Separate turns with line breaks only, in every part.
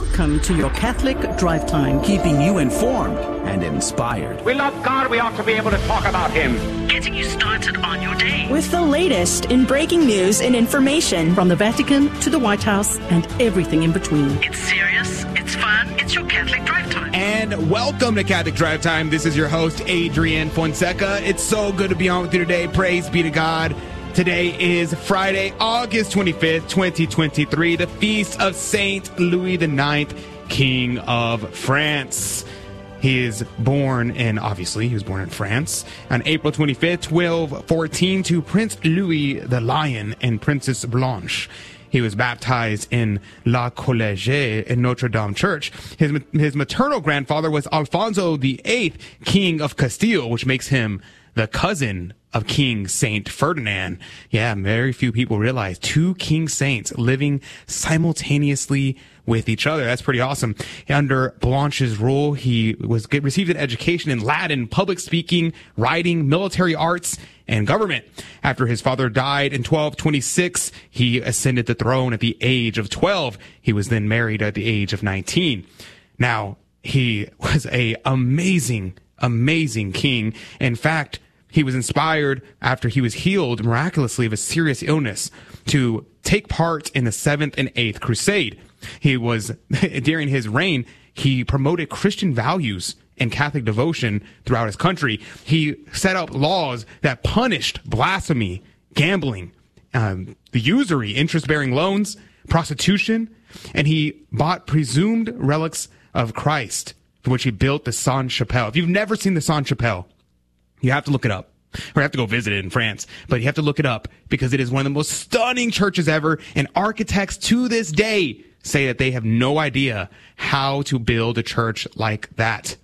Welcome to your Catholic Drive Time,
keeping you informed and inspired.
We love God, we ought to be able to talk about Him.
Getting you started on your day.
With the latest in breaking news and information
from the Vatican to the White House and everything in between.
It's serious, it's fun, it's your Catholic Drive Time.
And welcome to Catholic Drive Time. This is your host, Adrian Fonseca. It's so good to be on with you today. Praise be to God. Today is Friday, August 25th, 2023, the feast of Saint Louis IX, King of France. He is born in, obviously, he was born in France on April 25th, 1214, to Prince Louis the Lion and Princess Blanche. He was baptized in La Collège in Notre Dame Church. His, his maternal grandfather was Alfonso VIII, King of Castile, which makes him the cousin of King Saint Ferdinand. Yeah, very few people realize two King Saints living simultaneously with each other. That's pretty awesome. Under Blanche's rule, he was received an education in Latin, public speaking, writing, military arts, and government. After his father died in 1226, he ascended the throne at the age of 12. He was then married at the age of 19. Now, he was a amazing, amazing king. In fact, he was inspired after he was healed miraculously of a serious illness to take part in the seventh and eighth crusade. He was, during his reign, he promoted Christian values and Catholic devotion throughout his country. He set up laws that punished blasphemy, gambling, um, the usury, interest bearing loans, prostitution, and he bought presumed relics of Christ, for which he built the Sainte Chapelle. If you've never seen the Sainte Chapelle, you have to look it up. Or have to go visit it in France, but you have to look it up because it is one of the most stunning churches ever. And architects to this day say that they have no idea how to build a church like that.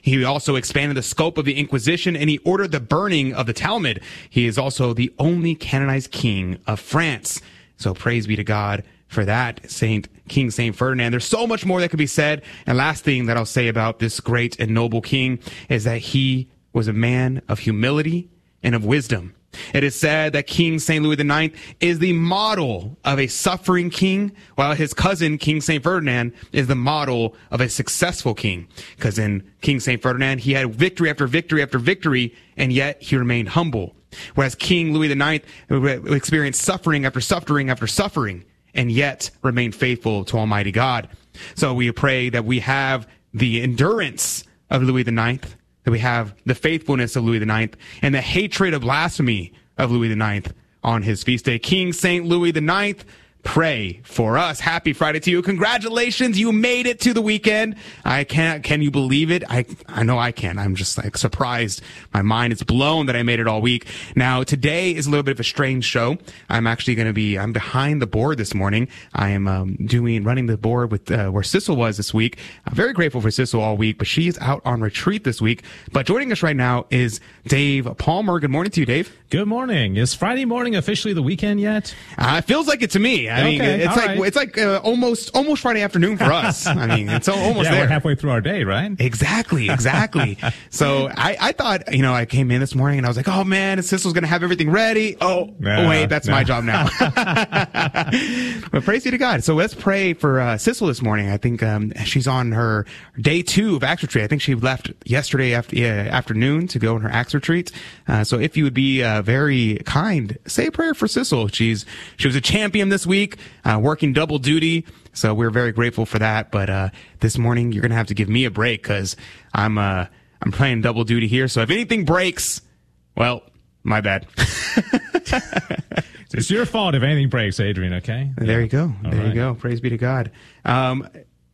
He also expanded the scope of the Inquisition and he ordered the burning of the Talmud. He is also the only canonized king of France. So praise be to God for that, Saint King Saint Ferdinand. There's so much more that could be said. And last thing that I'll say about this great and noble king is that he was a man of humility and of wisdom. It is said that King St. Louis IX is the model of a suffering king, while his cousin, King St. Ferdinand, is the model of a successful king. Because in King St. Ferdinand, he had victory after victory after victory, and yet he remained humble. Whereas King Louis IX uh, experienced suffering after suffering after suffering, and yet remained faithful to Almighty God. So we pray that we have the endurance of Louis IX, that we have the faithfulness of Louis IX and the hatred of blasphemy of Louis IX on his feast day. King St. Louis IX pray for us. Happy Friday to you. Congratulations. You made it to the weekend. I can't, can you believe it? I, I know I can. I'm just like surprised. My mind is blown that I made it all week. Now today is a little bit of a strange show. I'm actually going to be, I'm behind the board this morning. I am, um, doing, running the board with, uh, where Sissel was this week. I'm very grateful for Sissel all week, but she is out on retreat this week. But joining us right now is Dave Palmer. Good morning to you, Dave.
Good morning. Is Friday morning officially the weekend yet?
Uh, it feels like it to me. I okay, mean, it's like right. it's like uh, almost almost Friday afternoon for us. I mean, it's almost
yeah,
there.
We're halfway through our day, right?
Exactly, exactly. so I, I thought, you know, I came in this morning and I was like, oh man, Sissel's going to have everything ready. Oh, oh wait, that's my job now. but praise be to God. So let's pray for uh, Sissel this morning. I think um, she's on her day two of axe retreat. I think she left yesterday after, afternoon to go on her axe retreat. Uh, so if you would be uh, very kind, say a prayer for Sissel. She's she was a champion this week uh, working double duty. So we're very grateful for that. But uh, this morning, you're going to have to give me a break because I'm uh, I'm playing double duty here. So if anything breaks, well, my bad.
it's your fault if anything breaks, Adrian. Okay.
There yeah. you go. All there right. you go. Praise be to God. Um,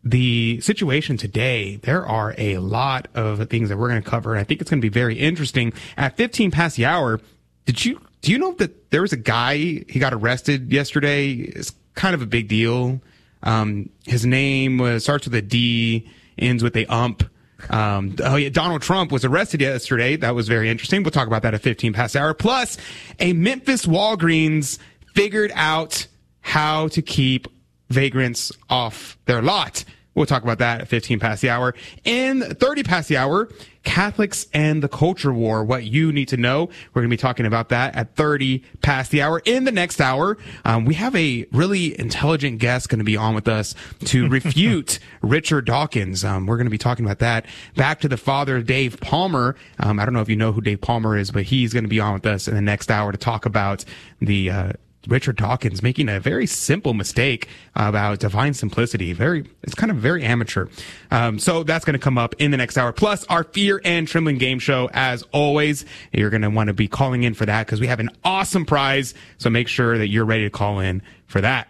the situation today, there are a lot of things that we're going to cover. I think it's going to be very interesting. At 15 past the hour, did you do you know that there was a guy he got arrested yesterday? It's kind of a big deal. Um, his name was, starts with a D, ends with a ump. Um, oh yeah, Donald Trump was arrested yesterday. That was very interesting. We'll talk about that at 15 past hour. Plus, a Memphis Walgreens figured out how to keep vagrants off their lot. We'll talk about that at 15 past the hour. In 30 past the hour, Catholics and the culture war, what you need to know. We're going to be talking about that at 30 past the hour. In the next hour, um, we have a really intelligent guest going to be on with us to refute Richard Dawkins. Um, we're going to be talking about that. Back to the father, Dave Palmer. Um, I don't know if you know who Dave Palmer is, but he's going to be on with us in the next hour to talk about the, uh, Richard Dawkins making a very simple mistake about divine simplicity. Very, it's kind of very amateur. Um, so that's going to come up in the next hour. Plus our fear and trembling game show. As always, you're going to want to be calling in for that because we have an awesome prize. So make sure that you're ready to call in for that.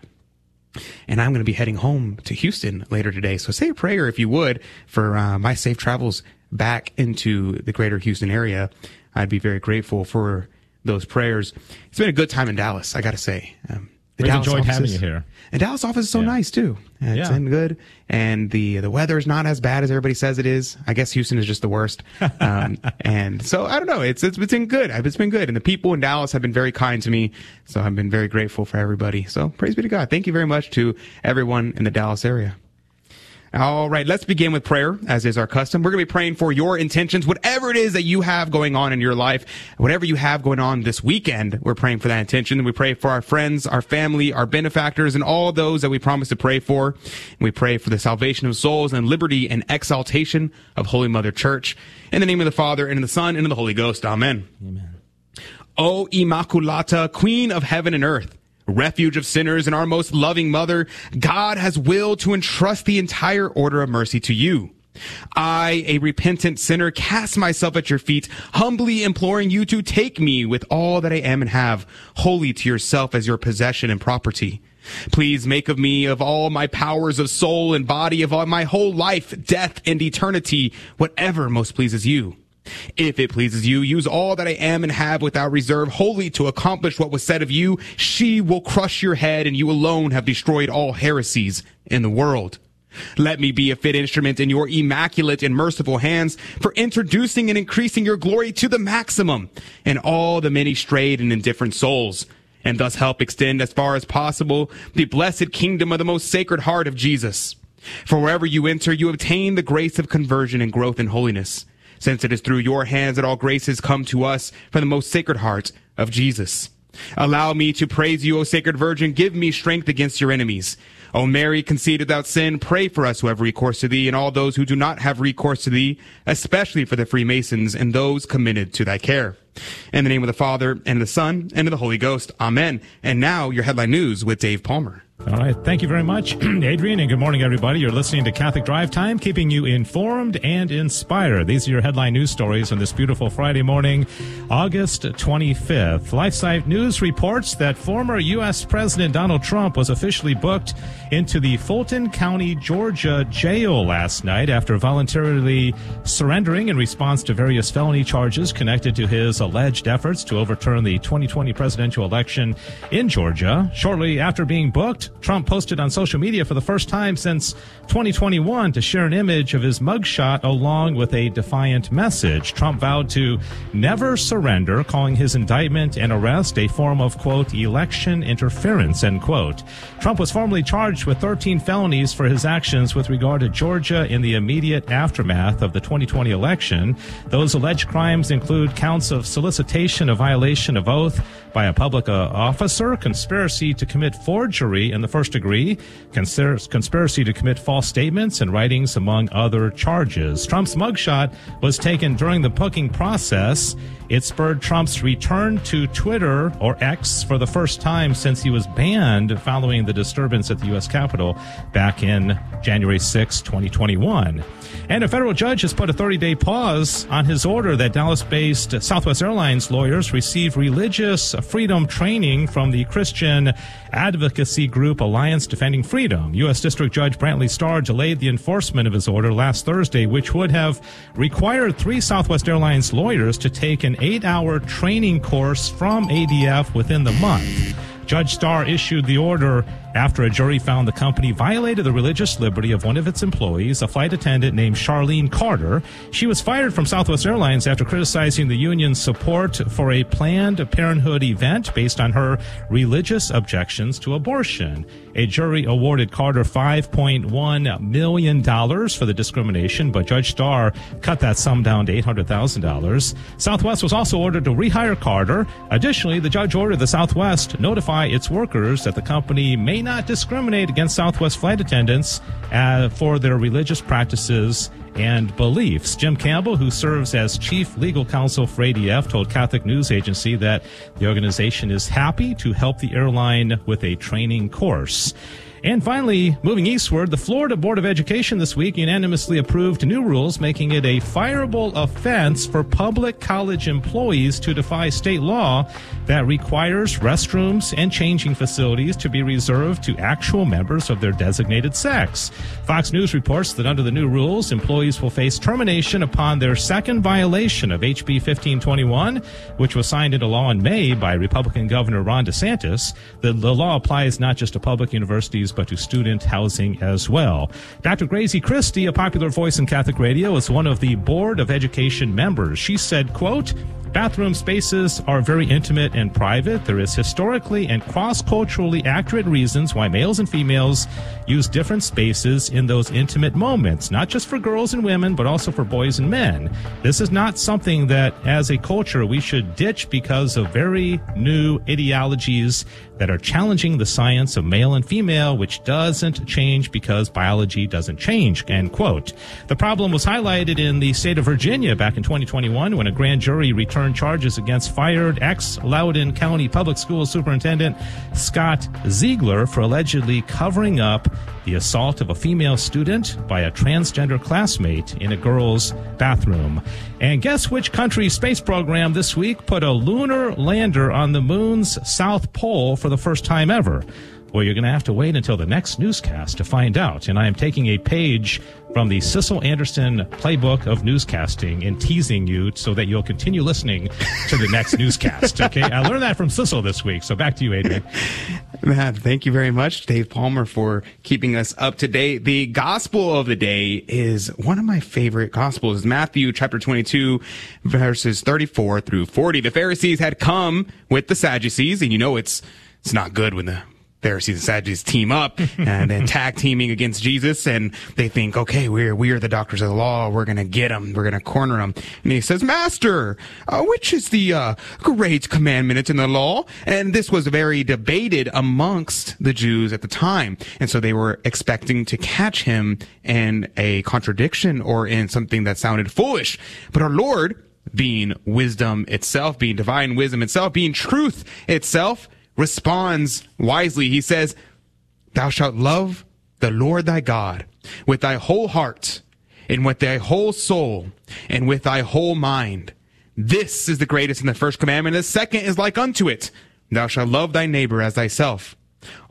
And I'm going to be heading home to Houston later today. So say a prayer if you would for uh, my safe travels back into the greater Houston area. I'd be very grateful for those prayers. It's been a good time in Dallas, I got to say. Um, the
We've
Dallas
enjoyed having you here.
And Dallas office is so
Yeah.
nice too. And It's
Yeah.
been good, and the the weather is not as bad as everybody says it is. I guess Houston is just the worst. Um, and so I don't know. It's, It's it's been good. It's been good, and the people in Dallas have been very kind to me. So I've been very grateful for everybody. So praise be to God. Thank you very much to everyone in the Dallas area. All right, let's begin with prayer, as is our custom. We're going to be praying for your intentions, whatever it is that you have going on in your life, whatever you have going on this weekend. We're praying for that intention. We pray for our friends, our family, our benefactors, and all those that we promise to pray for. And we pray for the salvation of souls and liberty and exaltation of Holy Mother Church. In the name of the Father, and of the Son, and of the Holy Ghost. Amen. Amen. O Immaculata, Queen of heaven and earth, refuge of sinners and our most loving mother, God has willed to entrust the entire order of mercy to you. I, a repentant sinner, cast myself at your feet, humbly imploring you to take me with all that I am and have, wholly to yourself as your possession and property. Please make of me, of all my powers of soul and body, of all my whole life, death, and eternity, whatever most pleases you. If it pleases you, use all that I am and have without reserve wholly to accomplish what was said of you. She will crush your head and you alone have destroyed all heresies in the world. Let me be a fit instrument in your immaculate and merciful hands for introducing and increasing your glory to the maximum in all the many strayed and indifferent souls, and thus help extend as far as possible the blessed kingdom of the most sacred heart of Jesus. For wherever you enter, you obtain the grace of conversion and growth in holiness, since it is through your hands that all graces come to us from the most sacred heart of Jesus. Allow me to praise you, O Sacred Virgin. Give me strength against your enemies. O Mary, conceived without sin, pray for us who have recourse to thee and all those who do not have recourse to thee, especially for the Freemasons and those committed to thy care. In the name of the Father, and of the Son, and of the Holy Ghost. Amen. And now, your headline news with Dave Palmer.
All right. Thank you very much, Adrian, and good morning, everybody. You're listening to Catholic Drive Time, keeping you informed and inspired. These are your headline news stories on this beautiful Friday morning, August 25th. LifeSite News reports that former U.S. President Donald Trump was officially booked into the Fulton County, Georgia jail last night after voluntarily surrendering in response to various felony charges connected to his alleged efforts to overturn the 2020 presidential election in Georgia. Shortly after being booked, Trump posted on social media for the first time since 2021 to share an image of his mugshot along with a defiant message. Trump vowed to never surrender, calling his indictment and arrest a form of, quote, election interference, end quote. Trump was formally charged with 13 felonies for his actions with regard to Georgia in the immediate aftermath of the 2020 election. Those alleged crimes include counts of solicitation of violation of oath by a public uh, officer, conspiracy to commit forgery in the first degree, conspir- conspiracy to commit false statements and writings, among other charges. Trump's mugshot was taken during the booking process. It spurred Trump's return to Twitter or X for the first time since he was banned following the disturbance at the U.S. Capitol back in January 6, 2021. And a federal judge has put a 30 day pause on his order that Dallas based Southwest Airlines lawyers receive religious freedom training from the Christian advocacy group Alliance Defending Freedom. U.S. District Judge Brantley Starr delayed the enforcement of his order last Thursday, which would have required three Southwest Airlines lawyers to take an eight hour training course from ADF within the month. Judge Starr issued the order after a jury found the company violated the religious liberty of one of its employees, a flight attendant named Charlene Carter. She was fired from Southwest Airlines after criticizing the union's support for a Planned Parenthood event based on her religious objections to abortion. A jury awarded Carter $5.1 million for the discrimination, but Judge Starr cut that sum down to $800,000. Southwest was also ordered to rehire Carter. Additionally, the judge ordered the Southwest notify its workers that the company may not discriminate against Southwest flight attendants uh, for their religious practices and beliefs. Jim Campbell, who serves as chief legal counsel for ADF, told Catholic News Agency that the organization is happy to help the airline with a training course. And finally, moving eastward, the Florida Board of Education this week unanimously approved new rules making it a fireable offense for public college employees to defy state law that requires restrooms and changing facilities to be reserved to actual members of their designated sex. Fox News reports that under the new rules, employees will face termination upon their second violation of HB 1521, which was signed into law in May by Republican Governor Ron DeSantis. The, the law applies not just to public universities, but to student housing as well. Dr. Grazie Christie, a popular voice in Catholic radio, is one of the Board of Education members. She said, quote, Bathroom spaces are very intimate and private. There is historically and cross-culturally accurate reasons why males and females use different spaces in those intimate moments, not just for girls and women, but also for boys and men. This is not something that as a culture we should ditch because of very new ideologies that are challenging the science of male and female, which doesn't change because biology doesn't change, end quote. The problem was highlighted in the state of Virginia back in 2021 when a grand jury returned charges against fired ex-Loudoun County Public School Superintendent Scott Ziegler for allegedly covering up the assault of a female student by a transgender classmate in a girl's bathroom. And guess which country's space program this week put a lunar lander on the moon's south pole for the first time ever? Well, you're going to have to wait until the next newscast to find out. And I am taking a page from the Cecil Anderson playbook of newscasting and teasing you so that you'll continue listening to the next newscast. Okay. I learned that from Cecil this week. So back to you, Adrian.
Man, thank you very much, Dave Palmer, for keeping us up to date. The gospel of the day is one of my favorite gospels, Matthew chapter 22, verses 34 through 40. The Pharisees had come with the Sadducees, and you know it's, it's not good when the Pharisees and Sadducees team up and then tag teaming against Jesus, and they think, okay, we're we're the doctors of the law. We're gonna get them. We're gonna corner them. And he says, Master, uh, which is the uh, great commandment in the law? And this was very debated amongst the Jews at the time, and so they were expecting to catch him in a contradiction or in something that sounded foolish. But our Lord, being wisdom itself, being divine wisdom itself, being truth itself responds wisely. He says, Thou shalt love the Lord thy God with thy whole heart and with thy whole soul and with thy whole mind. This is the greatest and the first commandment. The second is like unto it. Thou shalt love thy neighbor as thyself.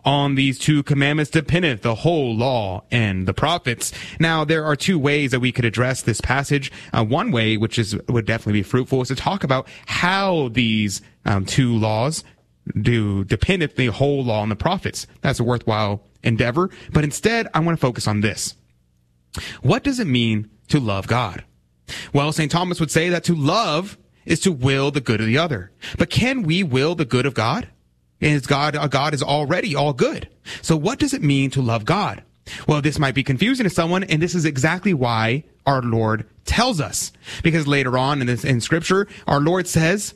On these two commandments dependeth the whole law and the prophets. Now, there are two ways that we could address this passage. Uh, one way, which is would definitely be fruitful, is to talk about how these um, two laws do dependent the whole law and the prophets. That's a worthwhile endeavor. But instead, I want to focus on this. What does it mean to love God? Well, St. Thomas would say that to love is to will the good of the other. But can we will the good of God? And is God, uh, God is already all good. So what does it mean to love God? Well, this might be confusing to someone, and this is exactly why our Lord tells us. Because later on in this, in scripture, our Lord says,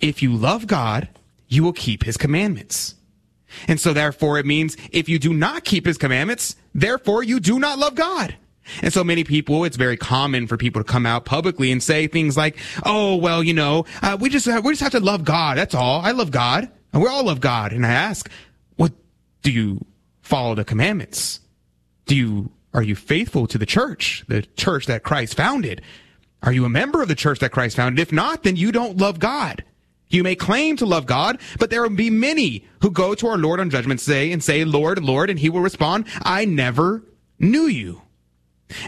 if you love God, you will keep his commandments. And so therefore it means if you do not keep his commandments, therefore you do not love God. And so many people, it's very common for people to come out publicly and say things like, "Oh, well, you know, uh, we just we just have to love God. That's all. I love God, and we all love God." And I ask, "What do you follow the commandments? Do you are you faithful to the church, the church that Christ founded? Are you a member of the church that Christ founded? If not, then you don't love God." You may claim to love God, but there will be many who go to our Lord on judgment day and say, Lord, Lord, and he will respond, I never knew you.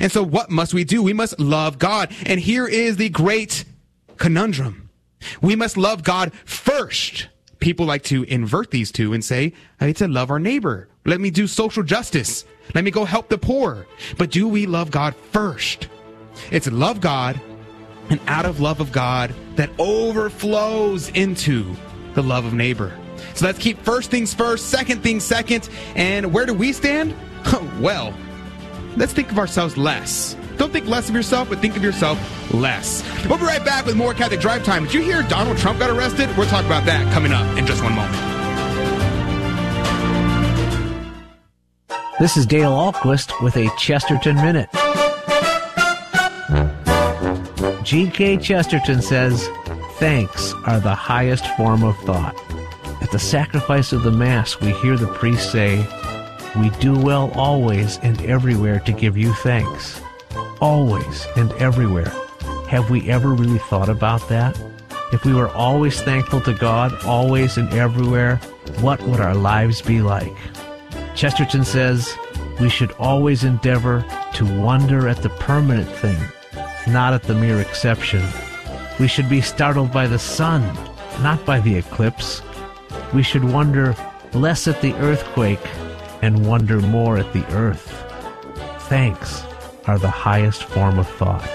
And so what must we do? We must love God. And here is the great conundrum. We must love God first. People like to invert these two and say, I need to love our neighbor. Let me do social justice. Let me go help the poor. But do we love God first? It's love God and out of love of God that overflows into the love of neighbor. So let's keep first things first, second things second. And where do we stand? well, let's think of ourselves less. Don't think less of yourself, but think of yourself less. We'll be right back with more Catholic Drive Time. Did you hear Donald Trump got arrested? We'll talk about that coming up in just one moment.
This is Dale Ahlquist with a Chesterton Minute. G.K. Chesterton says, Thanks are the highest form of thought. At the sacrifice of the Mass, we hear the priest say, We do well always and everywhere to give you thanks. Always and everywhere. Have we ever really thought about that? If we were always thankful to God, always and everywhere, what would our lives be like? Chesterton says, we should always endeavor to wonder at the permanent thing, not at the mere exception. We should be startled by the sun, not by the eclipse. We should wonder less at the earthquake and wonder more at the earth. Thanks are the highest form of thought.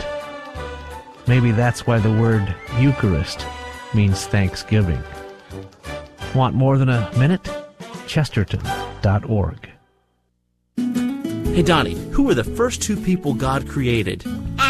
Maybe that's why the word Eucharist means thanksgiving. Want more than a minute? Chesterton.org.
Hey, Donnie, who were the first two people God created?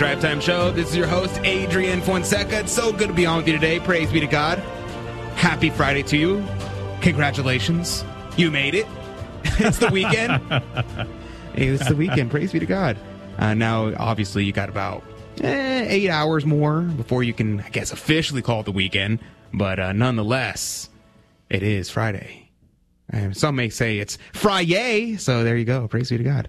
Drive Time Show. This is your host, Adrian Fonseca. It's so good to be on with you today. Praise be to God. Happy Friday to you. Congratulations. You made it. it's the weekend. hey, it's the weekend. Praise be to God. Uh, now, obviously, you got about eh, eight hours more before you can, I guess, officially call it the weekend. But uh, nonetheless, it is Friday. And some may say it's Friday. So there you go. Praise be to God.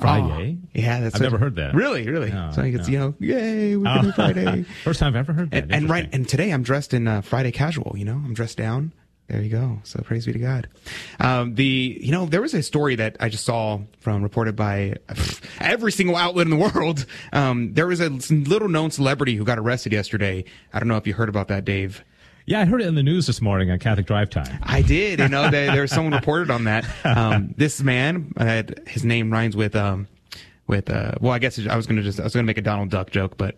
Friday?
Oh, yeah, that's
I've never heard that.
Really, really.
No,
so it's
no.
you know, yay, we're
Oh.
Friday.
First time I've ever heard that.
and, and right, and today I'm dressed in uh, Friday casual. You know, I'm dressed down. There you go. So praise be to God. Um, the you know there was a story that I just saw from reported by every single outlet in the world. Um, there was a little known celebrity who got arrested yesterday. I don't know if you heard about that, Dave.
Yeah, I heard it in the news this morning on Catholic Drive Time.
I did. You know, there, there was someone reported on that. Um, this man, uh, his name rhymes with, um, with, uh, well, I guess I was going to just, I was going to make a Donald Duck joke, but,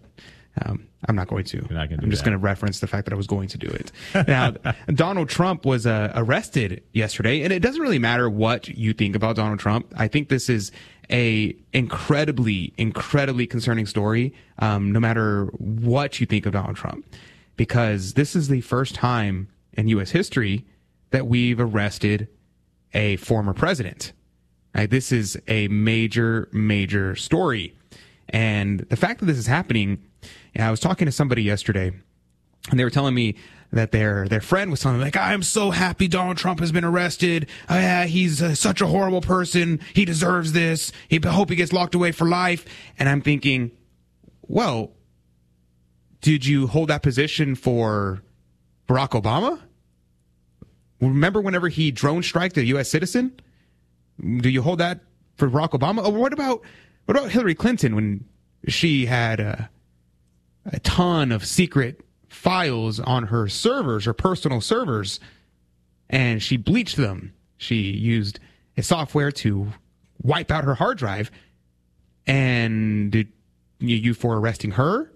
um, I'm not going to.
not gonna
I'm just going to reference the fact that I was going to do it. Now, Donald Trump was uh, arrested yesterday, and it doesn't really matter what you think about Donald Trump. I think this is a incredibly, incredibly concerning story. Um, no matter what you think of Donald Trump, because this is the first time in U.S. history that we've arrested a former president. Right? This is a major, major story. And the fact that this is happening, I was talking to somebody yesterday, and they were telling me that their their friend was telling me like, "I'm so happy Donald Trump has been arrested. Oh, yeah, he's uh, such a horrible person. He deserves this. He I hope he gets locked away for life." And I'm thinking, well, did you hold that position for Barack Obama? Remember whenever he drone striked a U.S. citizen? Do you hold that for Barack Obama? Or what about what about Hillary Clinton when she had a, a ton of secret files on her servers, her personal servers, and she bleached them? She used a software to wipe out her hard drive, and did you for arresting her?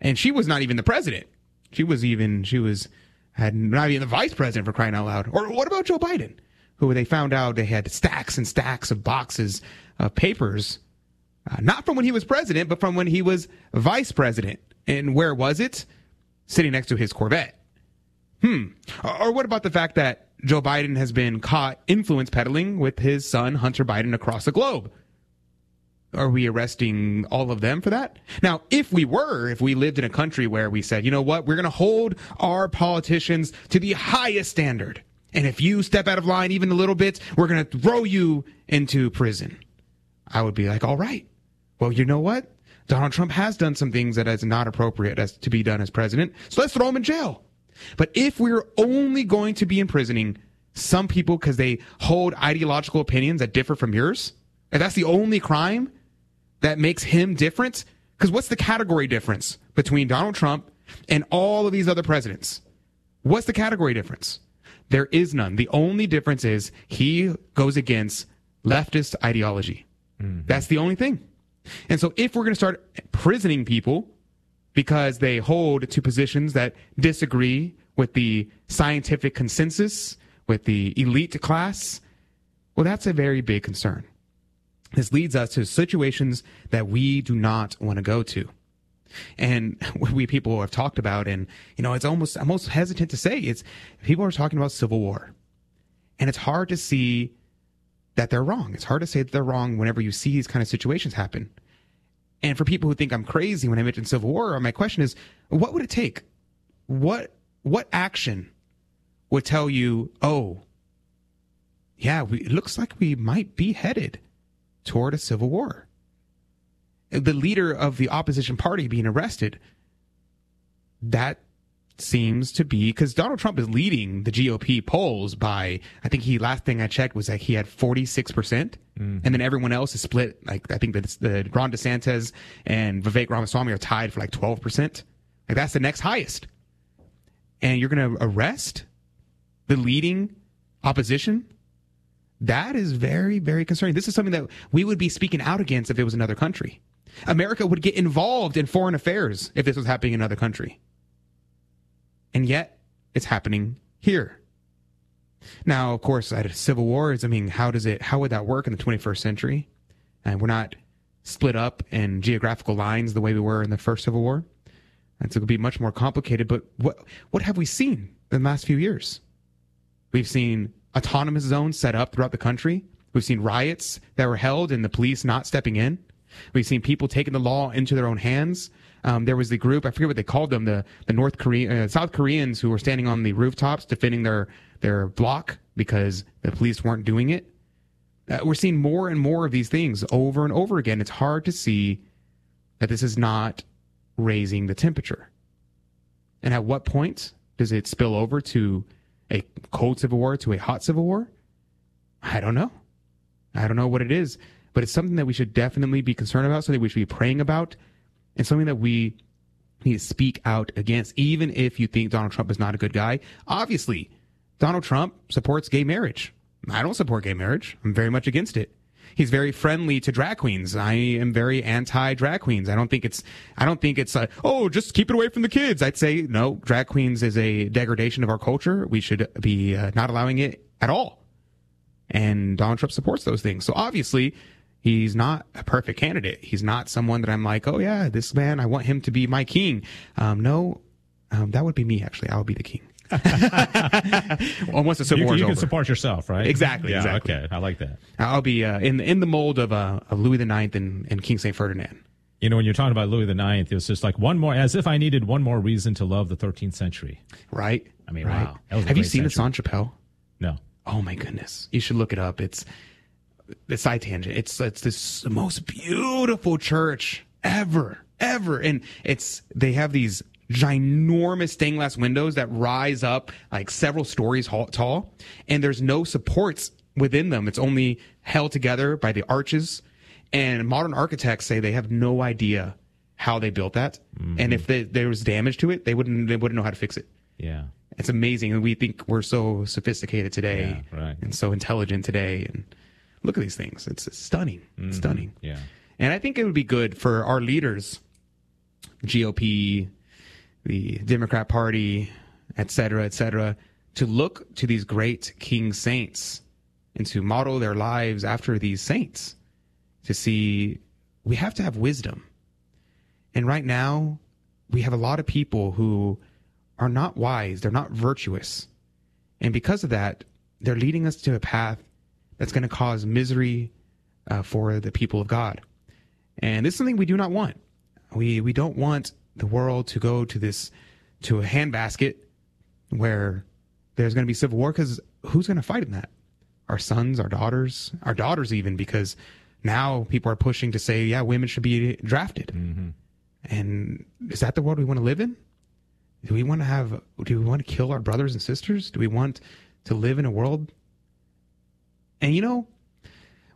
And she was not even the president. She was even she was had not even the vice president for crying out loud. Or what about Joe Biden, who they found out they had stacks and stacks of boxes of papers, uh, not from when he was president, but from when he was vice president. And where was it? Sitting next to his Corvette. Hmm. Or, or what about the fact that Joe Biden has been caught influence peddling with his son Hunter Biden across the globe? Are we arresting all of them for that? Now, if we were, if we lived in a country where we said, you know what, we're going to hold our politicians to the highest standard. And if you step out of line even a little bit, we're going to throw you into prison. I would be like, all right. Well, you know what? Donald Trump has done some things that is not appropriate as to be done as president. So let's throw him in jail. But if we're only going to be imprisoning some people because they hold ideological opinions that differ from yours, if that's the only crime that makes him different, because what's the category difference between Donald Trump and all of these other presidents? What's the category difference? There is none. The only difference is he goes against leftist ideology. Mm-hmm. That's the only thing. And so if we're going to start prisoning people because they hold to positions that disagree with the scientific consensus, with the elite class, well, that's a very big concern. This leads us to situations that we do not want to go to. And we people have talked about, and you know, it's almost I'm almost hesitant to say it's people are talking about civil war, and it's hard to see that they're wrong. It's hard to say that they're wrong whenever you see these kind of situations happen. And for people who think I'm crazy when I mention civil war, my question is, what would it take? What what action would tell you, oh, yeah, we, it looks like we might be headed toward a civil war? The leader of the opposition party being arrested, that seems to be because Donald Trump is leading the GOP polls by I think he last thing I checked was like he had 46 percent, mm. and then everyone else is split. Like I think that the Ron DeSantis and Vivek Ramaswamy are tied for like 12 percent. Like that's the next highest, and you're going to arrest the leading opposition. That is very, very concerning. This is something that we would be speaking out against if it was another country. America would get involved in foreign affairs if this was happening in another country. And yet, it's happening here. Now, of course, at civil wars, I mean, how does it, how would that work in the 21st century? And we're not split up in geographical lines the way we were in the first Civil War. And so it would be much more complicated. But what, what have we seen in the last few years? We've seen autonomous zones set up throughout the country. We've seen riots that were held and the police not stepping in. We've seen people taking the law into their own hands. Um, there was the group I forget what they called them the the North Korean uh, South Koreans who were standing on the rooftops defending their their block because the police weren't doing it. Uh, we're seeing more and more of these things over and over again. It's hard to see that this is not raising the temperature. And at what point does it spill over to a cold civil war to a hot civil war? I don't know. I don't know what it is, but it's something that we should definitely be concerned about, something we should be praying about, and something that we need to speak out against, even if you think Donald Trump is not a good guy. Obviously, Donald Trump supports gay marriage. I don't support gay marriage. I'm very much against it. He's very friendly to drag queens. I am very anti drag queens. I don't think it's, I don't think it's, oh, just keep it away from the kids. I'd say no, drag queens is a degradation of our culture. We should be uh, not allowing it at all. And Donald Trump supports those things. So obviously, he's not a perfect candidate. He's not someone that I'm like, oh yeah, this man, I want him to be my king. Um, no, um, that would be me actually. I would be the king. well, once the civil
you,
war
you can support yourself, right?
Exactly,
Yeah,
exactly.
Okay, I like that.
I'll be uh, in in the mold of, uh, of Louis IX and, and King Saint Ferdinand.
You know, when you're talking about Louis the Ninth, it was just like one more, as if I needed one more reason to love the 13th century.
Right.
I mean,
right.
wow. That was a
Have you seen the
century.
Sainte Chapelle?
No.
Oh my goodness! You should look it up. It's the side tangent. It's it's this most beautiful church ever, ever, and it's they have these ginormous stained glass windows that rise up like several stories tall, and there's no supports within them. It's only held together by the arches. And modern architects say they have no idea how they built that, and mm-hmm. if they, there was damage to it, they wouldn't they wouldn't know how to fix it.
Yeah.
It's amazing. And we think we're so sophisticated today
Yeah, right.
and so intelligent today. And look at these things. It's, stunning. It's mm-hmm. stunning.
Yeah.
And I think it would be good for our leaders, GOP, the Democrat Party, et cetera, et cetera, to look to these great king saints and to model their lives after these saints to see we have to have wisdom. And right now, we have a lot of people who are not wise, they're not virtuous. And because of that, they're leading us to a path that's going to cause misery uh, for the people of God. And this is something we do not want. We we don't want the world to go to this to a handbasket where there's going to be civil war because who's going to fight in that? Our sons, our daughters, our daughters, even because now people are pushing to say, yeah, women should be drafted. And is that the world we want to live in? Do we want to have? Do we want to kill our brothers and sisters? Do we want to live in a world? And you know,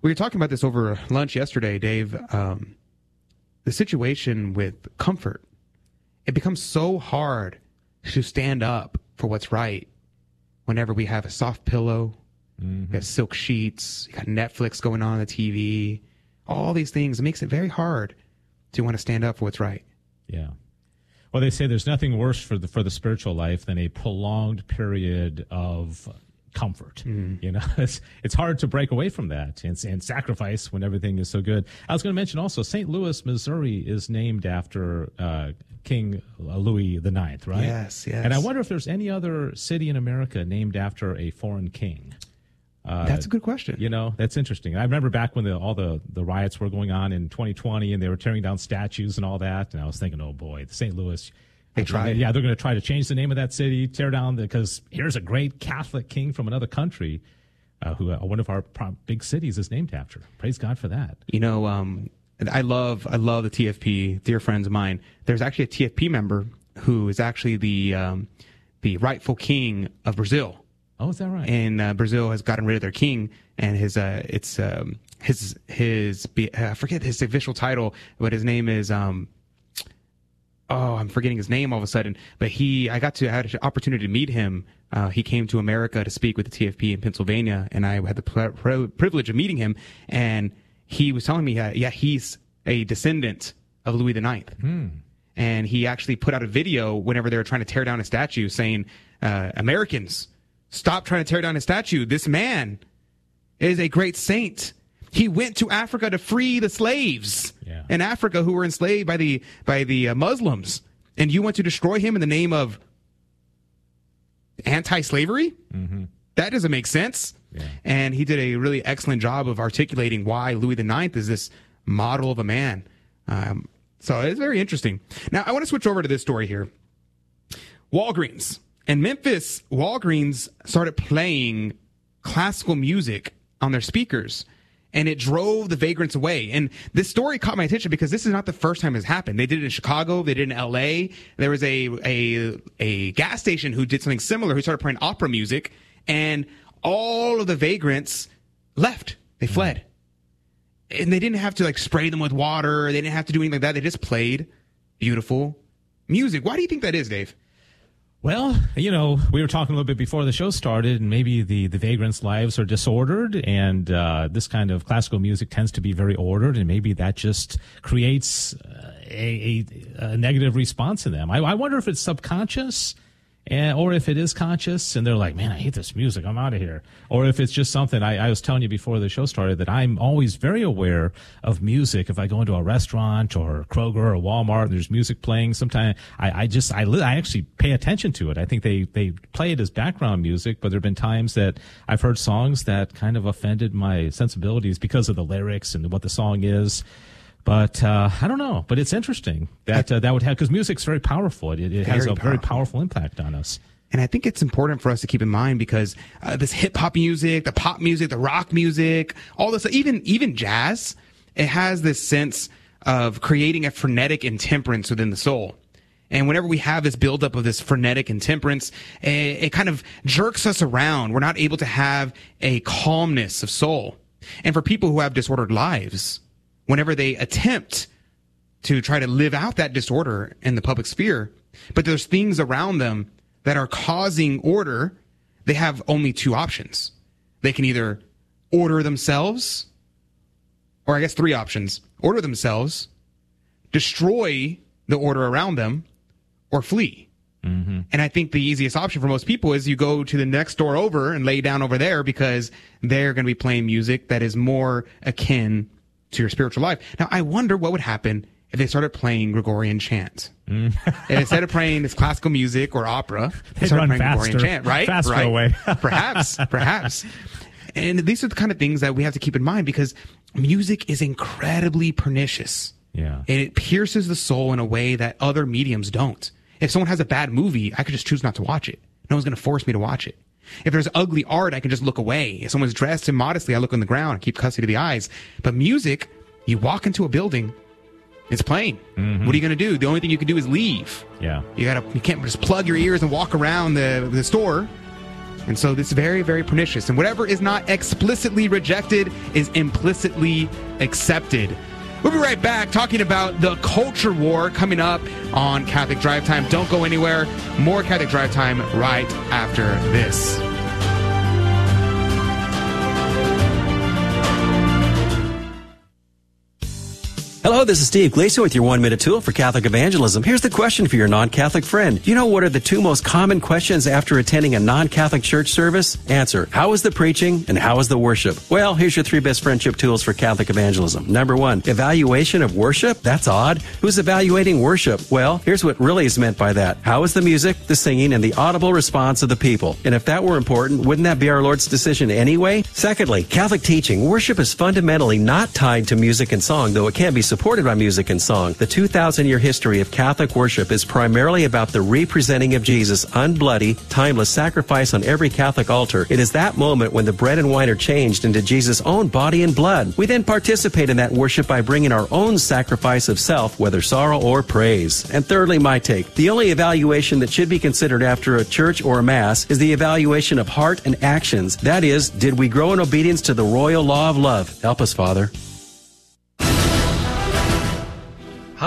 we were talking about this over lunch yesterday, Dave. Um, the situation with comfort, it becomes so hard to stand up for what's right whenever we have a soft pillow, we have silk sheets, you got Netflix going on on the TV, all these things. It makes it very hard to want to stand up for what's right.
Yeah. Well, they say there's nothing worse for the for the spiritual life than a prolonged period of comfort. You know, it's it's hard to break away from that and, and sacrifice when everything is so good. I was going to mention also St. Louis, Missouri, is named after uh, King Louis the Ninth, right?
Yes, yes.
And I wonder if there's any other city in America named after a foreign king. Uh,
That's a good question.
You know, that's interesting. I remember back when the, all the, the riots were going on in 2020 and they were tearing down statues and all that. And I was thinking, oh boy, the St. Louis.
They
I-
tried.
Yeah, they're going to try to change the name of that city, tear down because here's a great Catholic king from another country uh, who uh, one of our big cities is named after. Praise God for that.
You know, um, I love I love the TFP, dear friends of mine. There's actually a TFP member who is actually the um, the rightful king of Brazil.
Oh, is that right?
And uh, Brazil has gotten rid of their king, and his uh, it's um, his his I forget his official title, but his name is um, oh I'm forgetting his name all of a sudden. But he I got to I had an opportunity to meet him. Uh, he came to America to speak with the TFP in Pennsylvania, and I had the pri- pri- privilege of meeting him. And he was telling me, uh, yeah, he's a descendant of Louis the Ninth. And he actually put out a video whenever they were trying to tear down a statue saying uh, americans stop trying to tear down a statue. This man is a great saint. He went to africa to free the slaves
Yeah.
in africa who were enslaved by the by the uh, muslims. And you want to destroy him in the name of anti-slavery? That doesn't make sense and he did a really excellent job of articulating why louis ix is this model of a man um, so it's very interesting. Now I want to switch over to this story here. Walgreens in Memphis, Walgreens started playing classical music on their speakers. And it drove the vagrants away. And this story caught my attention because this is not the first time it's happened. They did it in Chicago. They did it in L.A. There was a a a gas station who did something similar. Who started playing opera music, and all of the vagrants left. They fled and they didn't have to like spray them with water. They didn't have to do anything like that. They just played beautiful music. Why do you think that is, Dave?
Well, you know, we were talking a little bit before the show started, and maybe the, the vagrants' lives are disordered, and uh, this kind of classical music tends to be very ordered, and maybe that just creates uh, a, a, a negative response in them. I, I wonder if it's subconscious. And, or if it is conscious and they're like, man, I hate this music. I'm out of here. Or if it's just something I, I was telling you before the show started that I'm always very aware of music. If I go into a restaurant or Kroger or Walmart and there's music playing, sometimes I, I just, I, li- I actually pay attention to it. I think they, they play it as background music, but there have been times that I've heard songs that kind of offended my sensibilities because of the lyrics and what the song is. But uh, I don't know. But it's interesting that uh, that would have because music's very powerful. It, it has a very
powerful.
powerful impact on us.
And I think it's important for us to keep in mind because uh, this hip hop music, the pop music, the rock music, all this, even even jazz, it has this sense of creating a frenetic intemperance within the soul. And whenever we have this buildup of this frenetic intemperance, it, it kind of jerks us around. We're not able to have a calmness of soul. And for people who have disordered lives, whenever they attempt to try to live out that disorder in the public sphere, but there's things around them that are causing order, they have only two options. They can either order themselves, or I guess three options order themselves, destroy the order around them, or flee. Mm-hmm. And I think the easiest option for most people is you go to the next door over and lay down over there because they're going to be playing music that is more akin to your spiritual life. Now, I wonder what would happen if they started playing Gregorian chant. Mm. If instead of playing this classical music or opera, they
They'd
started playing Gregorian
faster-
chant, right?
faster
right.
away.
perhaps, perhaps. And these are the kind of things that we have to keep in mind because music is incredibly pernicious.
Yeah.
And it pierces the soul in a way that other mediums don't. If someone has a bad movie, I could just choose not to watch it. No one's going to force me to watch it. If there's ugly art, I can just look away. If someone's dressed immodestly, I look on the ground, I keep custody of the eyes. But music, you walk into a building, it's playing.
Mm-hmm.
What are you going to do? The only thing you can do is leave.
Yeah.
You gotta, you can't just plug your ears and walk around the, the store. And so this is very, very pernicious. And whatever is not explicitly rejected is implicitly accepted. We'll be right back talking about the culture war coming up on Catholic Drive Time. Don't go anywhere. More Catholic Drive Time right after this.
Hello, this is Steve Gleason with your one minute tool for Catholic evangelism. Here's the question for your non Catholic friend. Do you know what are the two most common questions after attending a non Catholic church service? Answer How was the preaching and how was the worship? Well, here's your three best friendship tools for Catholic evangelism. Number one, evaluation of worship? That's odd. Who's evaluating worship? Well, here's what really is meant by that. How is the music, the singing, and the audible response of the people? And if that were important, wouldn't that be our Lord's decision anyway? Secondly, Catholic teaching. Worship is fundamentally not tied to music and song, though it can be supported by music and song. The 2,000 year history of Catholic worship is primarily about the representing of Jesus' unbloody, timeless sacrifice on every Catholic altar. It is that moment when the bread and wine are changed into Jesus' own body and blood. We then participate in that worship by bringing our own sacrifice of self, whether sorrow or praise. And thirdly, my take. The only evaluation that should be considered after a church or a mass is the evaluation of heart and actions. That is, did we grow in obedience to the royal law of love? Help us, Father.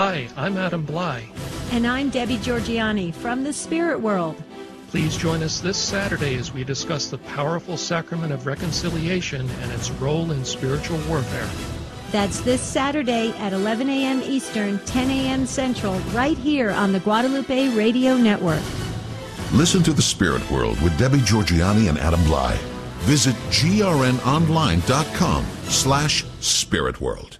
Hi, I'm Adam Blai.
And I'm Debbie Georgianni from the Spirit World.
Please join us this Saturday as we discuss the powerful sacrament of reconciliation and its role in spiritual warfare.
That's this Saturday at 11 a.m. Eastern, 10 a.m. Central, right here on the Guadalupe Radio Network.
Listen to the Spirit World with Debbie Georgianni and Adam Blai. Visit grnonline.com slash spiritworld.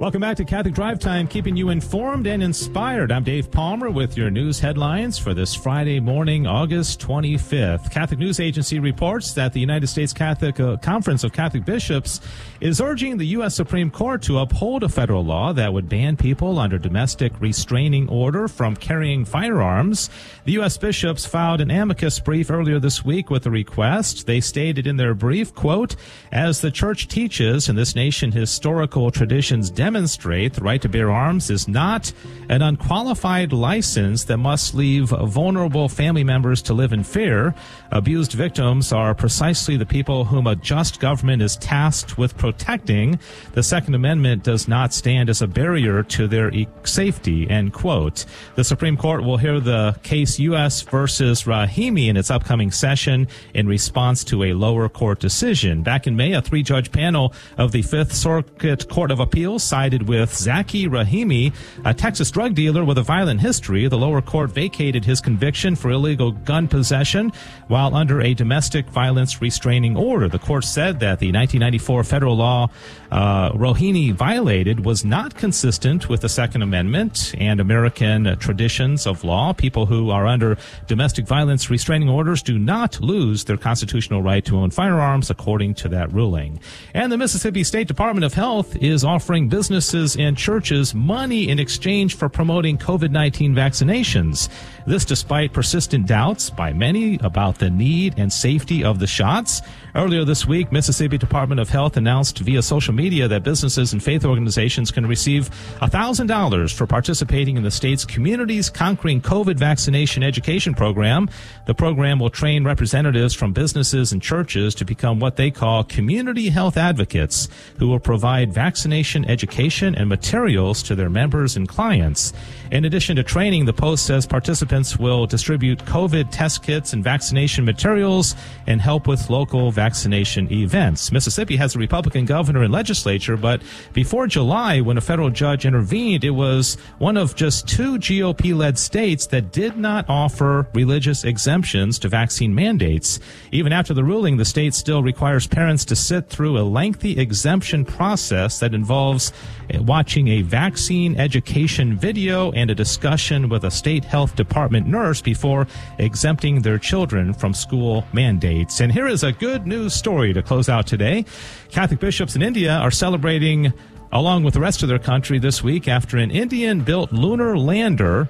Welcome back to Catholic Drive Time, keeping you informed and inspired. I'm Dave Palmer with your news headlines for this Friday morning, August 25th. Catholic News Agency reports that the United States Catholic uh, Conference of Catholic Bishops is urging the U.S. Supreme Court to uphold a federal law that would ban people under domestic restraining order from carrying firearms. The U.S. bishops filed an amicus brief earlier this week with a request. They stated in their brief, quote, as the church teaches in this nation historical traditions demonstrate the right to bear arms is not an unqualified license that must leave vulnerable family members to live in fear. Abused victims are precisely the people whom a just government is tasked with protecting. The Second Amendment does not stand as a barrier to their e- safety, end quote. The Supreme Court will hear the case U.S. versus Rahimi in its upcoming session in response to a lower court decision. Back in May, a three-judge panel of the Fifth Circuit Court of Appeals sided with Zackey Rahimi, a Texas drug dealer with a violent history. The lower court vacated his conviction for illegal gun possession while under a domestic violence restraining order. The court said that the 1994 federal law uh, Rahimi violated was not consistent with the Second Amendment and American traditions of law. People who are under domestic violence restraining orders do not lose their constitutional right to own firearms, according to that ruling. And the Mississippi State Department of Health is offering businesses and churches money in exchange for promoting COVID 19 vaccinations. This despite persistent doubts by many about the need and safety of the shots. Earlier this week, Mississippi Department of Health announced via social media that businesses and faith organizations can receive $1,000 for participating in the state's Communities Conquering COVID Vaccination Education Program. The program will train representatives from businesses and churches to become what they call community health advocates who will provide vaccination education and materials to their members and clients. In addition to training, the Post says participants will distribute COVID test kits and vaccination materials and help with local vaccination events. Mississippi has a Republican governor and legislature, but before July, when a federal judge intervened, it was one of just two GOP led states that did not offer religious exemptions to vaccine mandates. Even after the ruling, the state still requires parents to sit through a lengthy exemption process that involves eh, watching a vaccine education video and a discussion with a state health department nurse before exempting their children from school mandates. And here is a good news story to close out today. Catholic bishops in India are celebrating along with the rest of their country this week after an Indian built lunar lander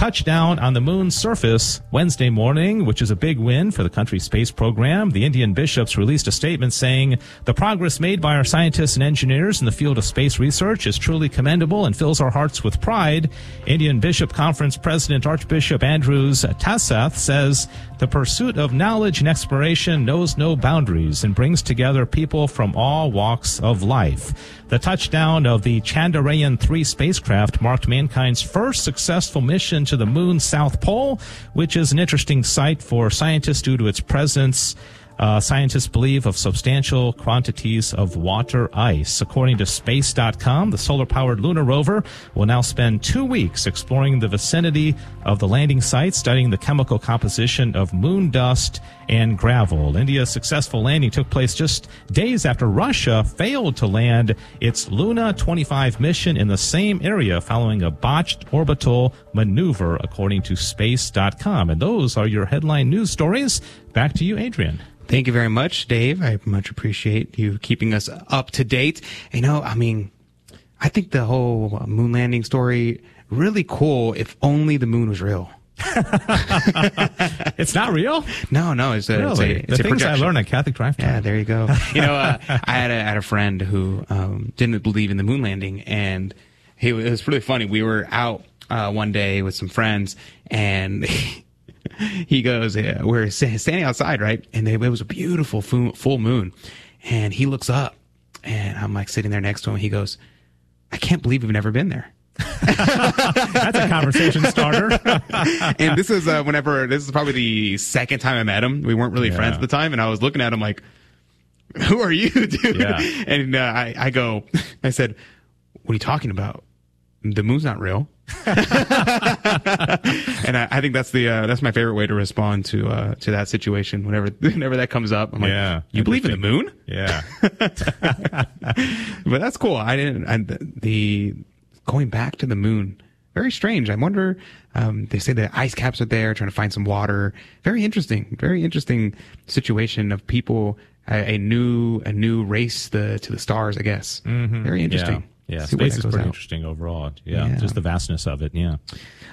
touchdown on the moon's surface Wednesday morning, which is a big win for the country's space program. The Indian bishops released a statement saying the progress made by our scientists and engineers in the field of space research is truly commendable and fills our hearts with pride. Indian Bishop Conference President Archbishop Andrews Thazhath says the pursuit of knowledge and exploration knows no boundaries and brings together people from all walks of life. The touchdown of the Chandrayaan 3 spacecraft marked mankind's first successful mission to the moon's south pole, which is an interesting site for scientists due to its presence uh, scientists believe of substantial quantities of water ice. According to Space.com, the solar powered lunar rover will now spend two weeks exploring the vicinity of the landing site, studying the chemical composition of moon dust and gravel. India's successful landing took place just days after Russia failed to land its Luna 25 mission in the same area following a botched orbital maneuver, according to Space.com. And those are your headline news stories. Back to you, Adrian.
Thank you very much, Dave. I much appreciate you keeping us up to date. You know, I mean, I think the whole moon landing story really cool if only the moon was real.
it's not real.
No, no, it's a,
really?
it's a, it's
the
a
things
projection.
I learned at Catholic Drive Time.
Yeah, there you go. You know, uh, I had a, had a friend who um, didn't believe in the moon landing, and he, it was really funny. We were out uh, one day with some friends, and he goes, yeah, "We're standing outside, right?" And it was a beautiful full moon, and he looks up, and I'm like sitting there next to him. He goes, "I can't believe we've never been there."
That's a conversation starter.
and this is uh, whenever this is probably the second time I met him. We weren't really
Yeah.
friends at the time, and I was looking at him like, "Who are you, dude?"
Yeah.
And uh, I, I go, I said, "What are you talking about? The moon's not real." and I, I think that's the uh, that's my favorite way to respond to uh, to that situation. Whenever whenever that comes up, I'm like,
Yeah,
"You believe in the moon?"
Yeah.
but that's cool. I didn't. I, the going back to the moon, very strange. I wonder. Um, they say the ice caps are there, trying to find some water. Very interesting. Very interesting situation of people. A, a new a new race the to the stars. I guess. Very interesting.
Mm-hmm. Yeah, yeah. Space is pretty
out.
interesting overall. Yeah,
Yeah.
just the vastness of it. Yeah.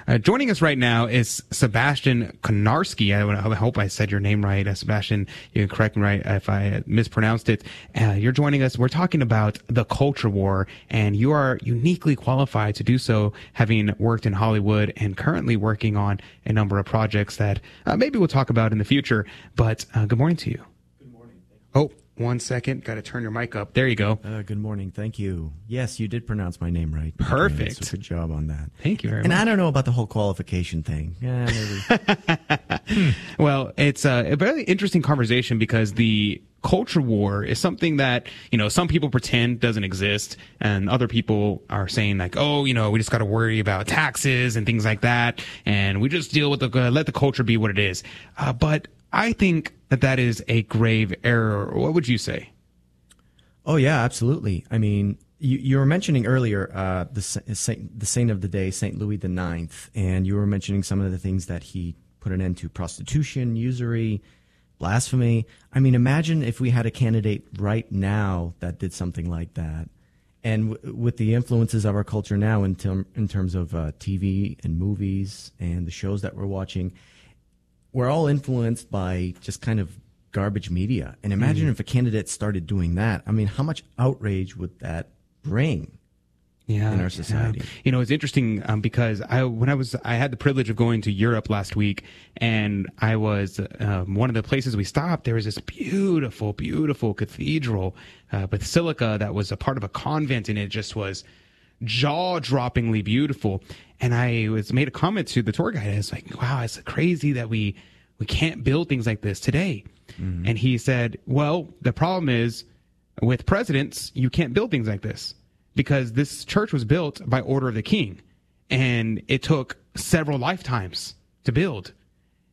Uh, joining us right now is Sebastian Konarski. I, I hope I said your name right. Uh, Sebastian, you can correct me right if I mispronounced it. Uh, you're joining us. We're talking about the culture war, and you are uniquely qualified to do so, having worked in Hollywood and currently working on a number of projects that uh, maybe we'll talk about in the future. But uh, good morning to you. Good morning. Oh, one second. Got to turn your mic up. There you go.
Uh, good morning. Thank you. Yes, you did pronounce my name right.
Perfect.
Okay, so good job on that.
Thank you very
and
much.
And I don't know about the whole qualification thing. Yeah, maybe.
Well, it's a, a very interesting conversation because the culture war is something that, you know, some people pretend doesn't exist and other people are saying like, oh, you know, we just got to worry about taxes and things like that. And we just deal with the, uh, let the culture be what it is. Uh, but I think that that is a grave error. What would you say?
oh yeah, absolutely. I mean, you, you were mentioning earlier uh, the saint, the saint of the day, Saint Louis the Ninth, and you were mentioning some of the things that he put an end to: prostitution, usury, blasphemy. I mean, imagine if we had a candidate right now that did something like that. And w- with the influences of our culture now, in, term, in terms of uh, TV and movies and the shows that we're watching, we're all influenced by just kind of garbage media. And imagine
Mhm.
if a candidate started doing that. I mean, how much outrage would that bring
yeah,
in our society?
yeah. You know, it's interesting um, because I when I was I had the privilege of going to Europe last week, and I was um, one of the places we stopped. There was this beautiful, beautiful cathedral, uh, basilica that was a part of a convent, and it just was jaw-droppingly beautiful. And I was made a comment to the tour guide. I was like, "Wow, it's crazy that we we can't build things like this today." Mm-hmm. And he said, "Well, the problem is." with presidents, you can't build things like this because this church was built by order of the king and it took several lifetimes to build.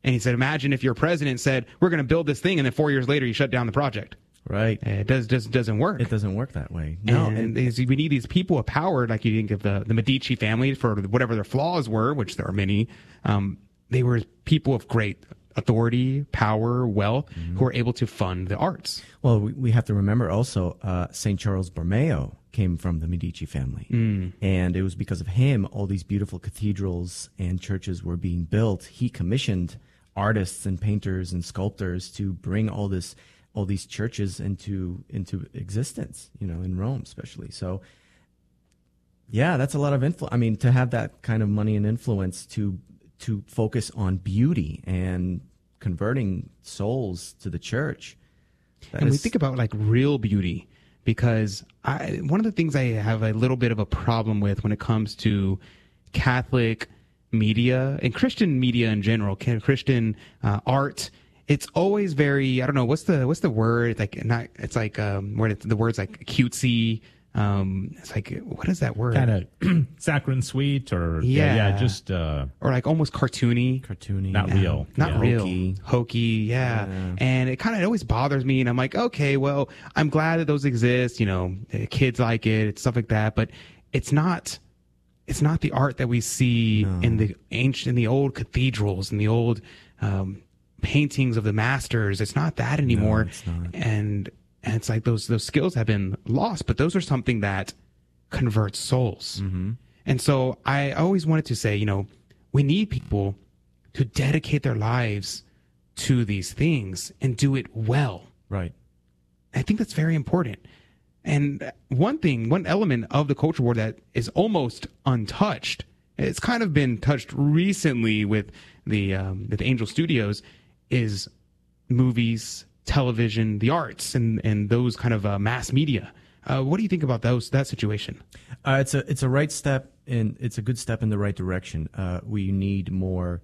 And he said, imagine if your president said, we're going to build this thing and then four years later you shut down the project.
Right.
It does, does, doesn't work.
It doesn't work that way. No,
and,
and-
we need these people of power, like you think of the, the Medici family for whatever their flaws were, which there are many. Um, they were people of great authority, power, wealth,
Mm-hmm.
who are able to fund the arts.
Well, we, we have to remember also uh, St. Charles Borromeo came from the Medici family.
Mm.
And it was because of him all these beautiful cathedrals and churches were being built. He commissioned artists and painters and sculptors to bring all this all these churches into into existence, you know, in Rome especially. So yeah, that's a lot of influence. I mean, to have that kind of money and influence to to focus on beauty and converting souls to the church.
and we think about like real beauty because I, one of the things I have a little bit of a problem with when it comes to Catholic media and Christian media in general, Christian uh, art. It's always very I don't know what's the what's the word? It's like not it's like um where the words like cutesy um it's like what is that word?
Kind of saccharine sweet or yeah,
Yeah.
yeah, just uh,
or like almost cartoony.
Cartoony.
Not real,
not
yeah.
real.
Hokey.
hokey yeah, and it kind of always bothers me and i'm like okay well i'm glad that those exist you know kids like it it's stuff like that but it's not it's not the art that we see in the ancient in the old cathedrals and the old um, paintings of the masters it's not that anymore
it's not.
and and it's like those those skills have been lost but those are something that converts souls
Mm-hmm.
and so I always wanted to say, you know, we need people to dedicate their lives to these things and do it well.
Right.
I think that's very important. And one thing, one element of the culture war that is almost untouched, it's kind of been touched recently with the um, with Angel Studios, is movies, television, the arts, and and those kind of uh, mass media. Uh, what do you think about those that situation?
Uh, it's a it's a right step in it's a good step in the right direction. Uh, we need more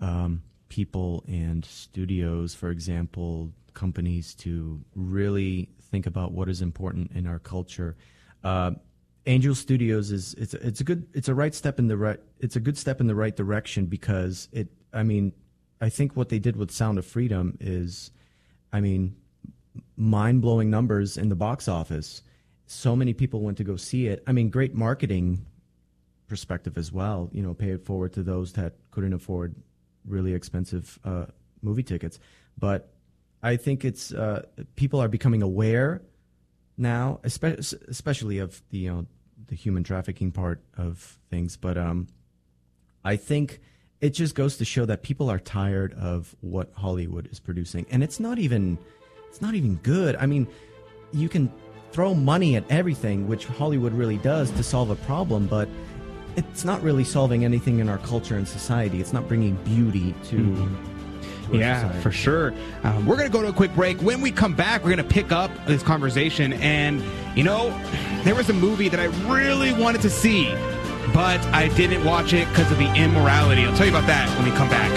um, people and studios, for example, companies to really think about what is important in our culture. Uh, Angel Studios is it's it's a good it's a right step in the right it's a good step in the right direction because it I mean I think what they did with Sound of Freedom is I mean mind blowing numbers in the box office. So many people went to go see it. I mean, great marketing perspective as well. You know, pay it forward to those that couldn't afford really expensive uh, movie tickets. But I think it's uh, people are becoming aware now, especially of the you know, the human trafficking part of things. But um, I think it just goes to show that people are tired of what Hollywood is producing, and it's not even it's not even good. I mean, you can throw money at everything, which Hollywood really does to solve a problem, but it's not really solving anything in our culture and society. It's not bringing beauty to. our
Yeah,
society.
for sure. Um, we're going to go to a quick break. When we come back, we're going to pick up this conversation. And, you know, there was a movie that I really wanted to see, but I didn't watch it because of the immorality. I'll tell you about that when we come back.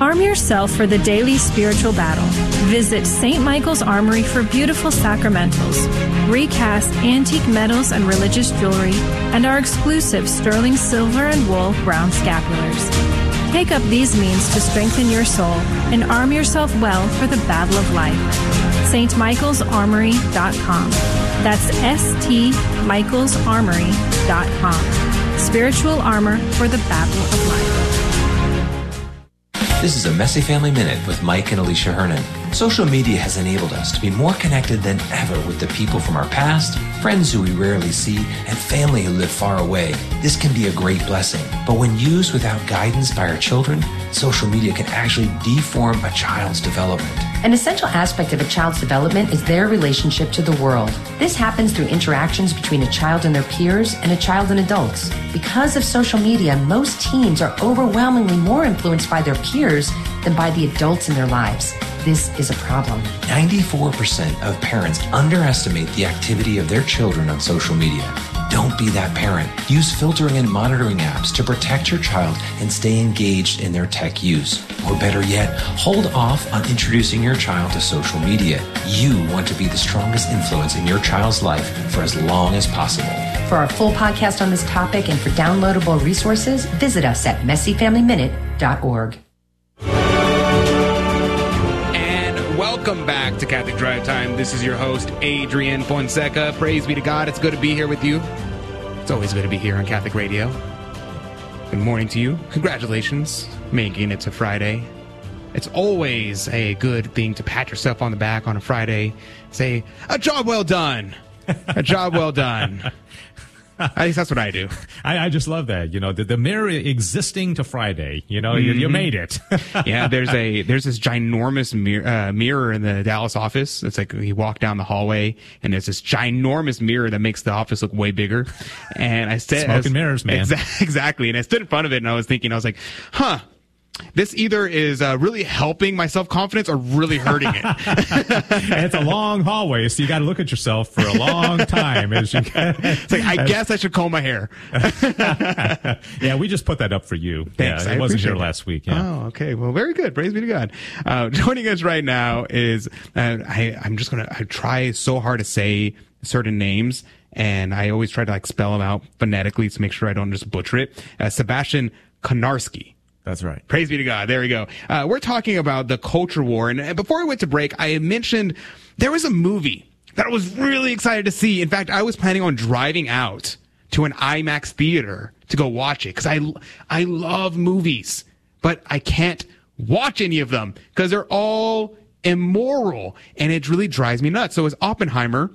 Arm yourself for the daily spiritual battle. Visit St. Michael's Armory for beautiful sacramentals, recast antique medals and religious jewelry, and our exclusive sterling silver and wool brown scapulars. Take up these means to strengthen your soul and arm yourself well for the battle of life. stmichaelsarmory.com. That's stmichaelsarmory.com. Spiritual armor for the battle of life.
This is a Messy Family Minute with Mike and Alicia Hernon. Social media has enabled us to be more connected than ever with the people from our past, friends who we rarely see, and family who live far away. This can be a great blessing, but when used without guidance by our children, social media can actually deform a child's development.
An essential aspect of a child's development is their relationship to the world. This happens through interactions between a child and their peers and a child and adults. Because of social media, most teens are overwhelmingly more influenced by their peers than by the adults in their lives. This is a problem.
94% of parents underestimate the activity of their children on social media. Don't be that parent. Use filtering and monitoring apps to protect your child and stay engaged in their tech use. Or better yet, hold off on introducing your child to social media. You want to be the strongest influence in your child's life for as long as possible.
For our full podcast on this topic and for downloadable resources, visit us at messyfamilyminute.org.
welcome back to Catholic Drive Time. This is your host, Adrian Fonseca. Praise be to God. It's good to be here with you. It's always good to be here on Catholic Radio. Good morning to you. Congratulations, making it to Friday. it's always a good thing to pat yourself on the back on a Friday. Say, a job well done. a job well done. At least that's what I do.
I, I just love that. You know, the, the mirror existing to Friday. You know, you, you
Mhm.
made it.
yeah, there's a there's this ginormous mirror, uh, mirror in the Dallas office. It's like you walk down the hallway and there's this ginormous mirror that makes the office look way bigger. And I said,
Smoke
I was-
and mirrors, man.
Exa- exactly. And I stood in front of it and I was thinking, I was like, huh. This either is uh, really helping my self confidence or really hurting it.
and it's a long hallway, so you got to look at yourself for a long time as you.
it's like I guess I should comb my hair.
yeah, we just put that up for you.
Thanks.
Yeah,
I
wasn't here last week. Yeah.
Oh, okay. Well, very good. Praise be to God. Uh, joining us right now is uh, I, I'm just gonna try so hard to say certain names, and I always try to like spell them out phonetically to make sure I don't just butcher it. Uh, Sebastian Konarski.
That's right.
Praise be to God. There we go. Uh, we're talking about the culture war. And uh, before I went to break, I mentioned there was a movie that I was really excited to see. In fact, I was planning on driving out to an IMAX theater to go watch it because I, I love movies, but I can't watch any of them because they're all immoral and it really drives me nuts. So it's Oppenheimer.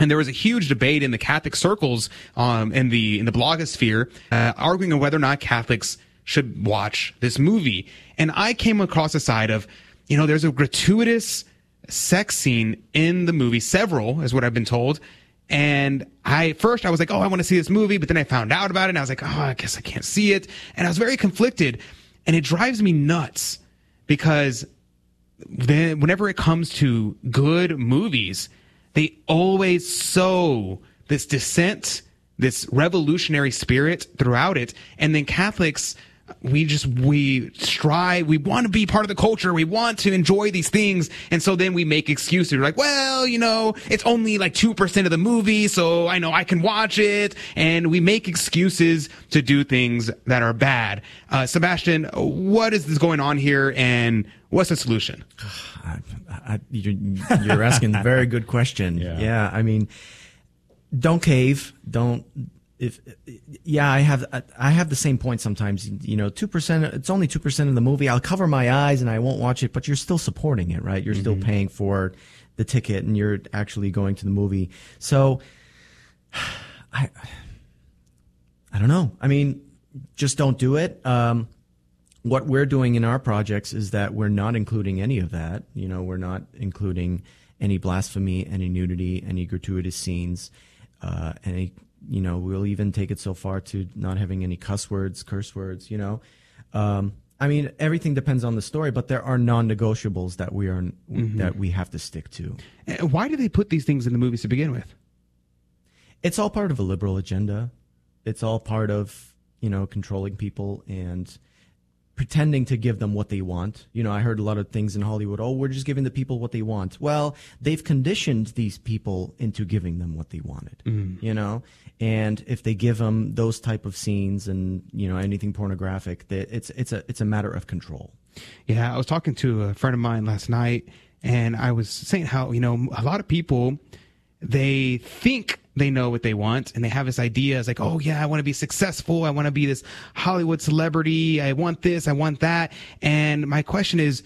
And there was a huge debate in the Catholic circles, um, in the in the blogosphere, uh, arguing on whether or not Catholics should watch this movie. And I came across the side of, you know, there's a gratuitous sex scene in the movie, several, is what I've been told. And I first I was like, oh, I want to see this movie, but then I found out about it, and I was like, oh, I guess I can't see it, and I was very conflicted, and it drives me nuts because then whenever it comes to good movies, they always sow this dissent, this revolutionary spirit throughout it. And then Catholics, we just, we strive, we want to be part of the culture. We want to enjoy these things. And so then we make excuses. We're like, well, you know, it's only like 2% of the movie. So I know I can watch it. And we make excuses to do things that are bad. Uh, Sebastian, what is this going on here? And what's the solution?
I, you're, you're asking a very good question. yeah. Yeah. I mean, don't cave. Don't. If yeah, I have I have the same point sometimes. You know, two percent. It's only two percent of the movie. I'll cover my eyes and I won't watch it. But you're still supporting it, right? You're still paying for the ticket and you're actually going to the movie. So, I I don't know. I mean, just don't do it. Um, what we're doing in our projects is that we're not including any of that. You know, we're not including any blasphemy, any nudity, any gratuitous scenes, uh, any. You know, we'll even take it so far to not having any cuss words, curse words. You know, um, I mean, everything depends on the story, but there are non-negotiables that we are
Mhm.
that we have to stick to.
Uh, Why do they put these things in the movies to begin with?
It's all part of a liberal agenda. It's all part of, you know, controlling people and pretending to give them what they want. You know, I heard a lot of things in Hollywood, oh, we're just giving the people what they want. Well, they've conditioned these people into giving them what they wanted.
Mm.
You know, and if they give them those type of scenes and, you know, anything pornographic, that it's it's a it's a matter of control.
Yeah, I was talking to a friend of mine last night, and I was saying how you know a lot of people they think they know what they want, and they have this idea. It's like, oh yeah, I want to be successful. I want to be this Hollywood celebrity. I want this. I want that. And my question is,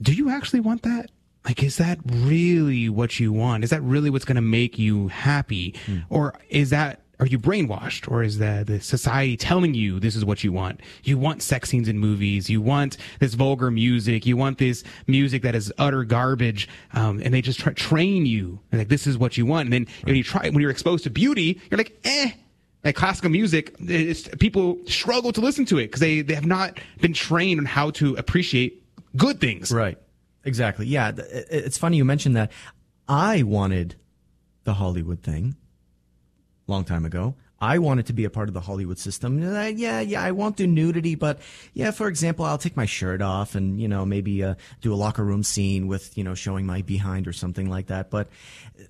do you actually want that? Like, is that really what you want? Is that really what's going to make you happy? Or is that, are you brainwashed? Or is the, the society telling you this is what you want? You want sex scenes in movies. You want this vulgar music. You want this music that is utter garbage. Um, and they just try, train you. and Like, this is what you want. And then when you try, when you're exposed to beauty, you're like, eh. Like classical music, it's, people struggle to listen to it because they, they have not been trained on how to appreciate good things.
Right. Exactly. Yeah. It's funny you mentioned that. I wanted the Hollywood thing long time ago. I wanted to be a part of the Hollywood system. Yeah, yeah, I won't do nudity, but yeah, for example, I'll take my shirt off and, you know, maybe uh, do a locker room scene with, you know, showing my behind or something like that. But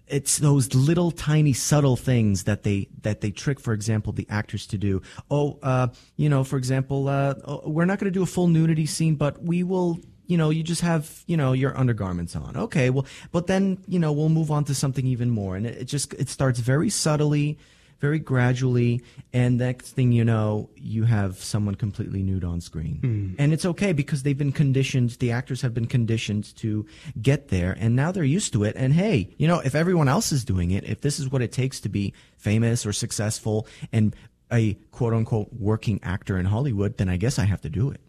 it's those little tiny subtle things that they, that they trick, for example, the actors to do. Oh, uh, you know, for example, uh, oh, we're not going to do a full nudity scene, but we will you know, you just have, you know, your undergarments on. Okay, well, but then, you know, we'll move on to something even more. And it, it just, it starts very subtly, very gradually, and next thing you know, you have someone completely nude on screen.
Mm.
And it's okay because they've been conditioned, the actors have been conditioned to get there, and now they're used to it. And hey, you know, if everyone else is doing it, if this is what it takes to be famous or successful and a quote unquote working actor in Hollywood, then I guess I have to do it.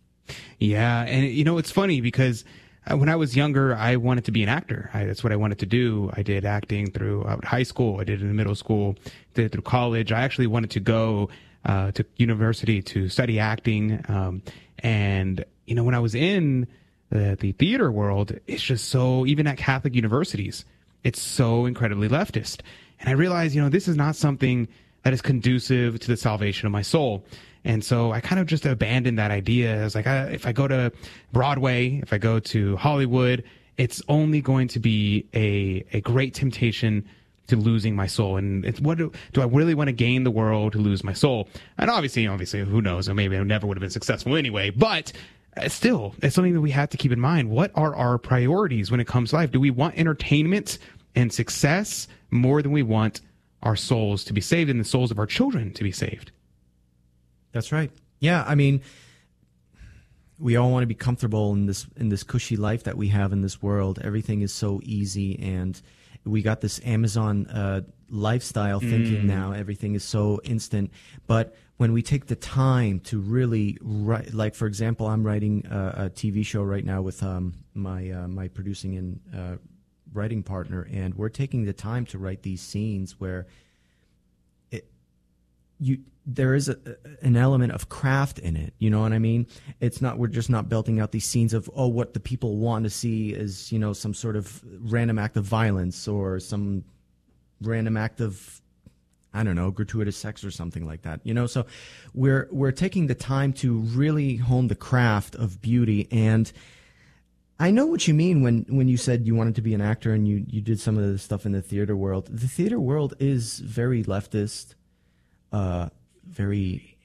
Yeah, and you know it's funny because uh, when I was younger, I wanted to be an actor. I, that's what I wanted to do. I did acting throughout high school. I did it in middle school. Did it through college. I actually wanted to go uh, to university to study acting. Um, and you know, when I was in the, the theater world, it's just so even at Catholic universities, it's so incredibly leftist. And I realized, you know, this is not something that is conducive to the salvation of my soul. And so I kind of just abandoned that idea. I was like, I, if I go to Broadway, if I go to Hollywood, it's only going to be a, a great temptation to losing my soul. And it's what do, do I really want to gain the world to lose my soul? And obviously, obviously, who knows? Maybe I never would have been successful anyway, but uh, still, it's something that we have to keep in mind. What are our priorities when it comes to life? Do we want entertainment and success more than we want our souls to be saved and the souls of our children to be saved?
That's right. Yeah, I mean, we all want to be comfortable in this in this cushy life that we have in this world. Everything is so easy, and we got this Amazon uh, lifestyle thinking
Mm.
now. Everything is so instant, but when we take the time to really write, like for example, I'm writing a, a TV show right now with um, my uh, my producing and uh, writing partner, and we're taking the time to write these scenes where it you there is a, an element of craft in it. You know what I mean? It's not we're just not belting out these scenes of oh what the people want to see is you know some sort of random act of violence or some random act of I don't know gratuitous sex or something like that. You know, so we're we're taking the time to really hone the craft of beauty and. I know what you mean when, when you said you wanted to be an actor and you, you did some of the stuff in the theater world. The theater world is very leftist, uh, very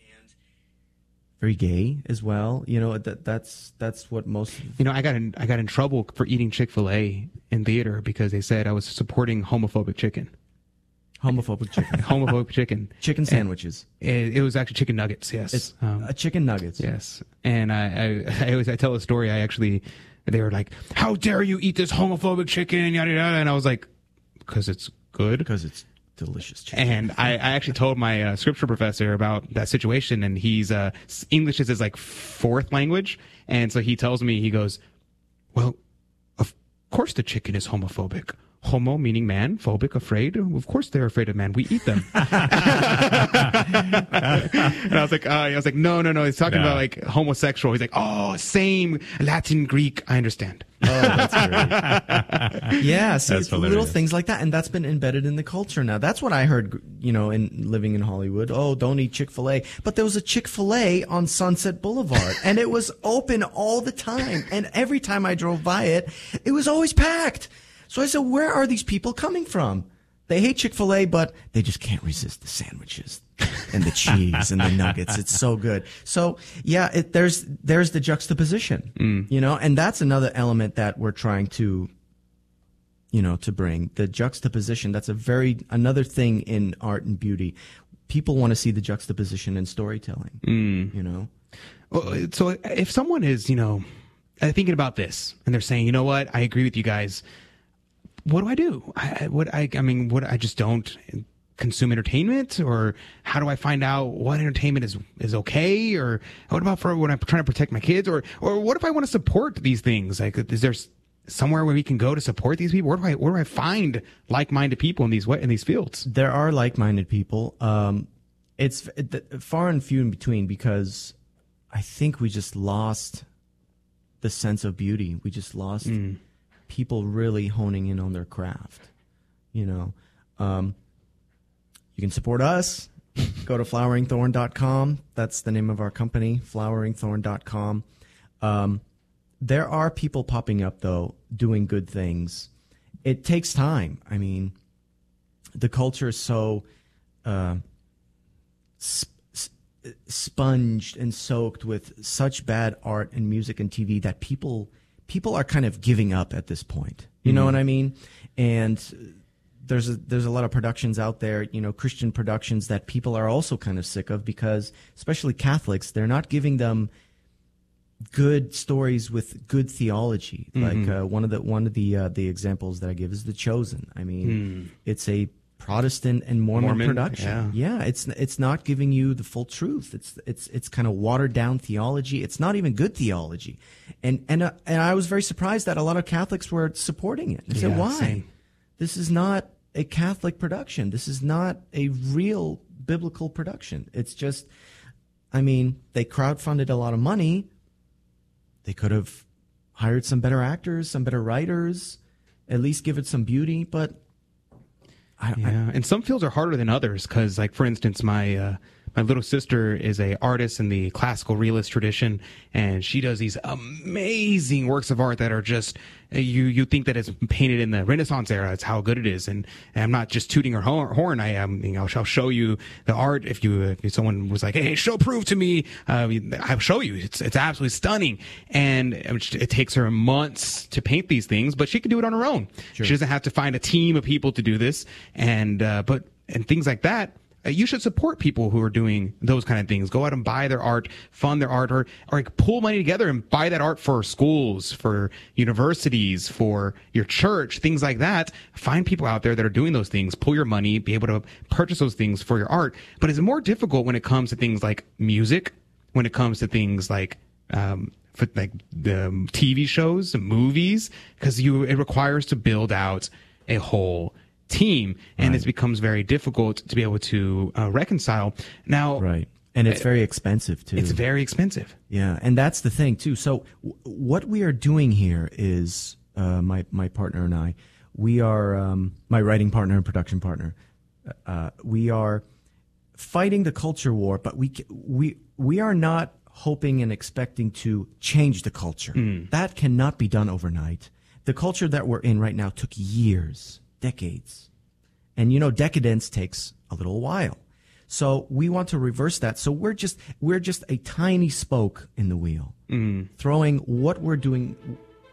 very gay as well. You know that that's that's what most
You know, I got in I got in trouble for eating Chick Fil A in theater because they said I was supporting homophobic chicken.
homophobic chicken
homophobic chicken.
chicken sandwiches.
It, it was actually chicken nuggets. Yes,
It's
Um,
chicken nuggets.
Yes, and I, I, I always I tell a story. I actually, they were like, "How dare you eat this homophobic chicken?" Yada yada, and I was like, "Because it's good."
Because it's delicious chicken.
And I, I actually told my uh, scripture professor about that situation, and he's uh, English is his like fourth language, and so he tells me he goes, "Well, of course the chicken is homophobic." Homo meaning man, phobic, afraid. Of course they're afraid of man. We eat them. and I was like, uh, I was like, no, no, no. He's talking
Yeah.
about like homosexual. He's like, oh, same Latin, Greek. I understand.
Oh, that's great. yeah, see,
That's
it's little things like that, and that's been embedded in the culture now. That's what I heard, you know, in living in Hollywood. Oh, don't eat Chick Fil A, but there was a Chick Fil A on Sunset Boulevard, and it was open all the time. And every time I drove by it, it was always packed. So I said, "Where are these people coming from?" They hate Chick Fil A, but they just can't resist the sandwiches and the cheese and the nuggets. It's so good. So yeah, it, there's there's the juxtaposition, mm. you know, and that's another element that we're trying to, you know, to bring the juxtaposition. That's a very another thing in art and beauty. People want to see the juxtaposition in storytelling. Mm. You know,
Well, so if someone is, you know, thinking about this and they're saying, you know what, I agree with you guys. What do I do? I, what I, I mean, what I just don't consume entertainment, or how do I find out what entertainment is is okay, or what about for when I'm trying to protect my kids, or or what if I want to support these things? Like, is there somewhere where we can go to support these people? Where do I where do I find like minded people in these in these fields?
there are like-minded people. Um, it's far and few in between because I think we just lost the sense of beauty. We just lost people really honing in on their craft. You know, um, you can support us. Go to floweringthorn.com. That's the name of our company, floweringthorn.com. Um, there are people popping up, though, doing good things. It takes time. I mean, the culture is so uh, sp- sponged and soaked with such bad art and music and TV that people people are kind of giving up at this point. You know
Mhm.
what I mean? And there's a, there's a lot of productions out there, you know, Christian productions that people are also kind of sick of because, especially Catholics, they're not giving them good stories with good theology.
Mhm.
Like uh, one of the one of the uh, the examples that I give is The Chosen. I mean,
Hmm.
it's a Protestant and Mormon,
Mormon,
production.
yeah.
it's it's not giving you the full truth. It's it's it's kind of watered down theology. It's not even good theology, and and uh, and I was very surprised that a lot of Catholics were supporting it. I said,
Yeah,
why?
same.
This is not a Catholic production. This is not a real biblical production. It's just, I mean, they crowdfunded a lot of money. They could have hired some better actors, some better writers, at least give it some beauty. But I,
yeah, and some fields are harder than others because, like for instance, my uh, my little sister is a artist in the classical realist tradition, and she does these amazing works of art that are just you you think that it's painted in the Renaissance era. It's how good it is, and, and I'm not just tooting her horn. I am, you know, I'll show you the art if you if someone was like, hey, show proof to me. Uh, I'll show you. It's it's absolutely stunning, and it takes her months to paint these things, but she can do it on her own. She doesn't have to find a team of people to do this, and uh, but and things like that. Uh, You should support people who are doing those kind of things. Go out and buy their art, fund their art, or, or like pull money together and buy that art for schools, for universities, for your church, things like that. Find people out there that are doing those things. Pull your money, be able to purchase those things for your art. But it's more difficult when it comes to things like music, when it comes to things like um, for like the TV shows, and movies, because you it requires to build out a whole team, and it becomes very difficult to be able to uh, reconcile. Now,
right, and it's
uh,
very expensive too.
It's very expensive.
Yeah, and that's the thing too. So w- what we are doing here is uh, my my partner and I, we are um, my writing partner and production partner. Uh, we are fighting the culture war, but we we we are not hoping and expecting to change the culture. That cannot be done overnight. The culture that we're in right now took years, decades. And you know, decadence takes a little while. So we want to reverse that. So we're just we're just a tiny spoke in the wheel, mm. throwing what we're doing,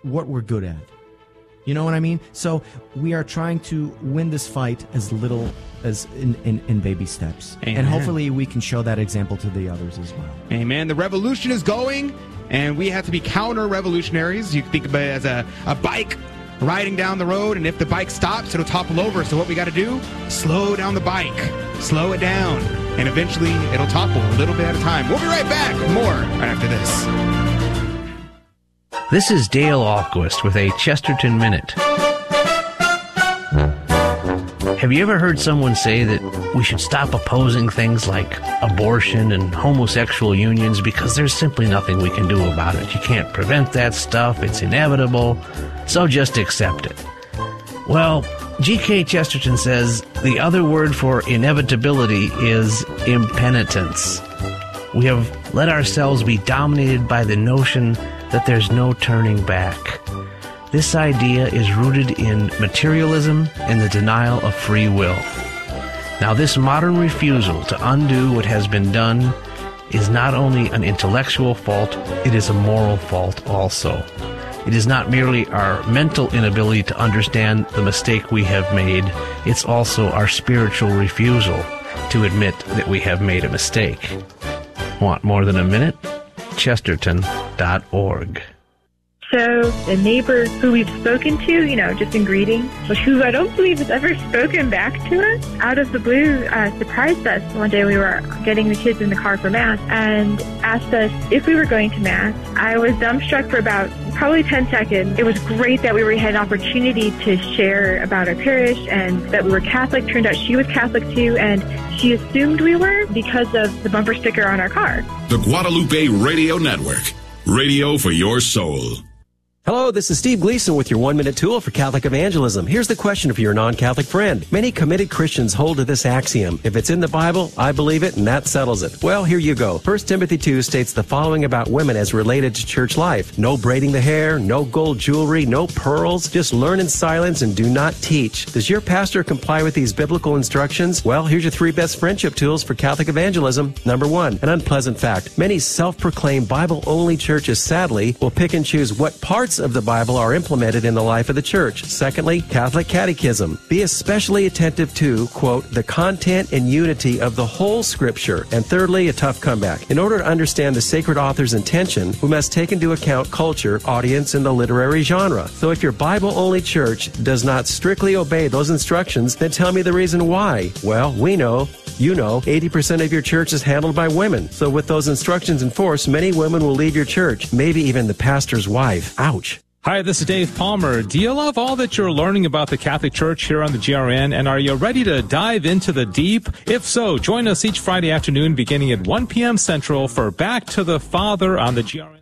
what we're good at. You know what I mean? So we are trying to win this fight as little as in, in, in baby steps,
Amen.
and hopefully we can show that example to the others as well.
Amen. The revolution is going, and we have to be counter revolutionaries. You can think of it as a, a bike riding down the road, and if the bike stops, it'll topple over. So, what we got to do? Slow down the bike, slow it down, and eventually it'll topple a little bit at a time. We'll be right back. More right after this.
This is Dale Ahlquist with a Chesterton Minute. Have you ever heard someone say that we should stop opposing things like abortion and homosexual unions because there's simply nothing we can do about it? You can't prevent that stuff, it's inevitable, so just accept it. Well, G.K. Chesterton says the other word for inevitability is impenitence. We have let ourselves be dominated by the notion that there's no turning back. This idea is rooted in materialism and the denial of free will. Now, this modern refusal to undo what has been done is not only an intellectual fault, it is a moral fault also. It is not merely our mental inability to understand the mistake we have made, it's also our spiritual refusal to admit that we have made a mistake. Want more than a minute? Chesterton.org.
So the neighbor who we've spoken to, you know, just in greeting, but who I don't believe has ever spoken back to us, out of the blue, uh, surprised us. One day we were getting the kids in the car for mass and asked us if we were going to mass. I was dumbstruck for about probably 10 seconds. It was great that we had an opportunity to share about our parish and that we were Catholic. Turned out she was Catholic too, and she assumed we were because of the bumper sticker on our car.
The Guadalupe Radio Network. Radio for your soul.
Hello, this is Steve Gleason with your one minute tool for Catholic evangelism. Here's the question for your non Catholic friend. Many committed Christians hold to this axiom if it's in the Bible, I believe it, and that settles it. Well, here you go. 1 Timothy 2 states the following about women as related to church life no braiding the hair, no gold jewelry, no pearls, just learn in silence and do not teach. Does your pastor comply with these biblical instructions? Well, here's your three best friendship tools for Catholic evangelism. Number one, an unpleasant fact. Many self proclaimed Bible only churches, sadly, will pick and choose what parts parts of the Bible are implemented in the life of the church. Secondly, Catholic Catechism. Be especially attentive to, quote, the content and unity of the whole scripture. And thirdly, a tough comeback. In order to understand the sacred author's intention, we must take into account culture, audience, and the literary genre. So if your Bible only church does not strictly obey those instructions, then tell me the reason why. Well, we know you know, 80% of your church is handled by women. So with those instructions in force, many women will leave your church, maybe even the pastor's wife. Ouch.
Hi, this is Dave Palmer. Do you love all that you're learning about the Catholic Church here on the GRN? And are you ready to dive into the deep? If so, join us each Friday afternoon beginning at 1 p.m. Central for Back to the Father on the GRN.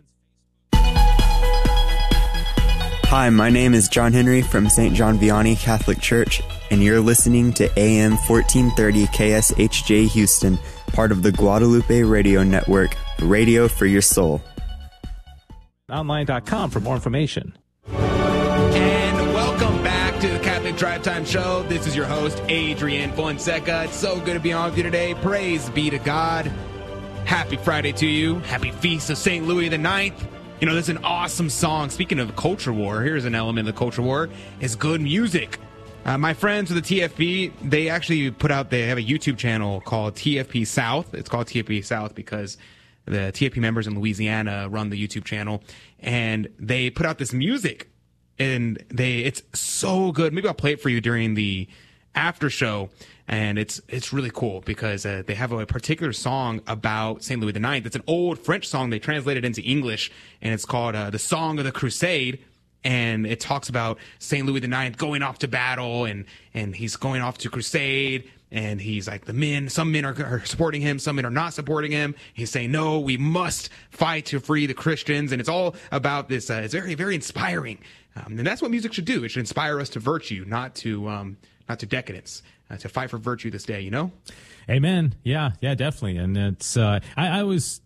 Hi, my name is John Henry from St. John Vianney Catholic Church, and you're listening to AM 1430 KSHJ Houston, part of the Guadalupe Radio Network, radio for your soul.
Online.com for more information.
And welcome back to the Catholic Drive Time Show. This is your host, Adrian Fonseca. It's so good to be on with you today. Praise be to God. Happy Friday to you. Happy Feast of St. Louis the Ninth. You know, that's an awesome song. Speaking of culture war, here's an element of the culture war is good music. Uh, my friends with the TFP, they actually put out, they have a YouTube channel called TFP South. It's called TFP South because the TFP members in Louisiana run the YouTube channel and they put out this music and they, it's so good. Maybe I'll play it for you during the after show and it's it's really cool because uh, they have a particular song about Saint Louis IX. It's an old French song they translated into English, and it's called uh, "The Song of the Crusade." And it talks about Saint Louis IX going off to battle, and and he's going off to crusade, and he's like the men. Some men are, are supporting him, some men are not supporting him. He's saying, "No, we must fight to free the Christians," and it's all about this. Uh, it's very very inspiring, um, and that's what music should do. It should inspire us to virtue, not to um, not to decadence uh, to fight for virtue this day, you know?
Amen. Yeah, yeah, definitely. And it's, uh, I, I was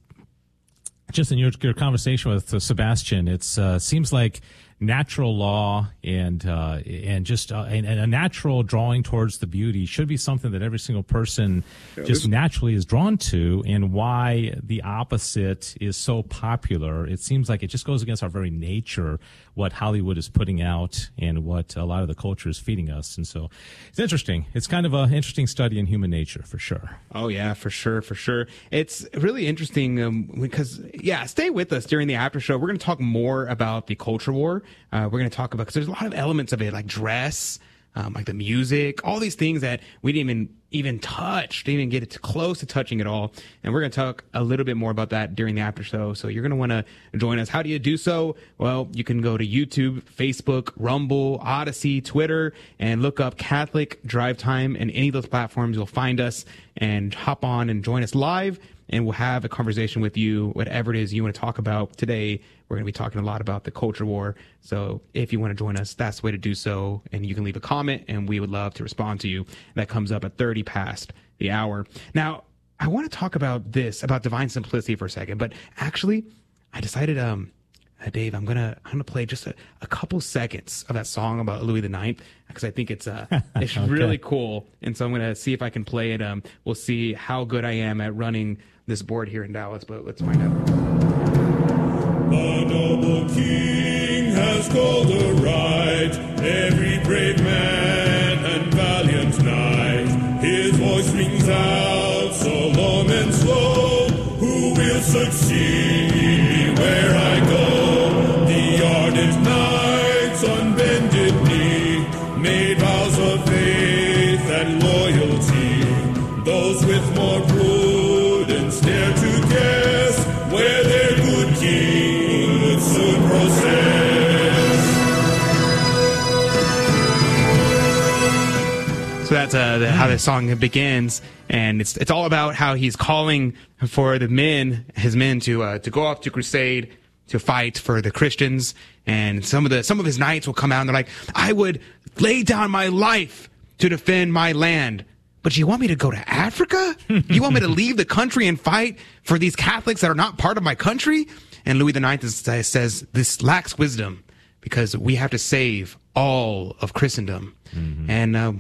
just in your, your conversation with Sebastian, it uh, seems like natural law and uh, and just uh, and, and, a natural drawing towards the beauty should be something that every single person yeah, just naturally is drawn to and why the opposite is so popular. It seems like it just goes against our very nature what hollywood is putting out and what a lot of the culture is feeding us. And so it's interesting. It's kind of an interesting study in human nature for sure.
Oh yeah for sure for sure. It's really interesting um, because yeah stay with us during the after show. We're going to talk more about the culture war uh, we're going to talk about because there's a lot of elements of it, like dress, um, like the music, all these things that we didn't even even touch, didn't even get it close to touching it all. And we're going to talk a little bit more about that during the after show. So you're going to want to join us. How do you do so? Well, you can go to YouTube, Facebook, Rumble, Odysee, Twitter, and look up Catholic Drive Time. And any of those platforms, you'll find us and hop on and join us live and we'll have a conversation with you, whatever it is you want to talk about today. We're going to be talking a lot about the culture war. So if you want to join us, that's the way to do so. And you can leave a comment and we would love to respond to you. That comes up at 30 past the hour. Now, I want to talk about this, about divine simplicity for a second, but actually, I decided, um, uh, Dave, I'm gonna I'm gonna play just a, a couple seconds of that song about Louis the Ninth because I think it's uh it's okay. really cool, and so I'm gonna see if I can play it. Um, we'll see how good I am at running this board here in Dallas, but let's find out.
The noble king has called aright every brave man and valiant knight. His voice rings out solemn and slow. Who will succeed
how the song begins, and it's it's all about how he's calling for the men, his men, to uh, to go off to crusade, to fight for the Christians, and some of the some of his knights will come out and they're like, "I would lay down my life to defend my land." But you want me to go to Africa? you want me to leave the country and fight for these Catholics that are not part of my country? And Louis IX is, uh, says this lacks wisdom because we have to save all of Christendom. Mm-hmm. And uh,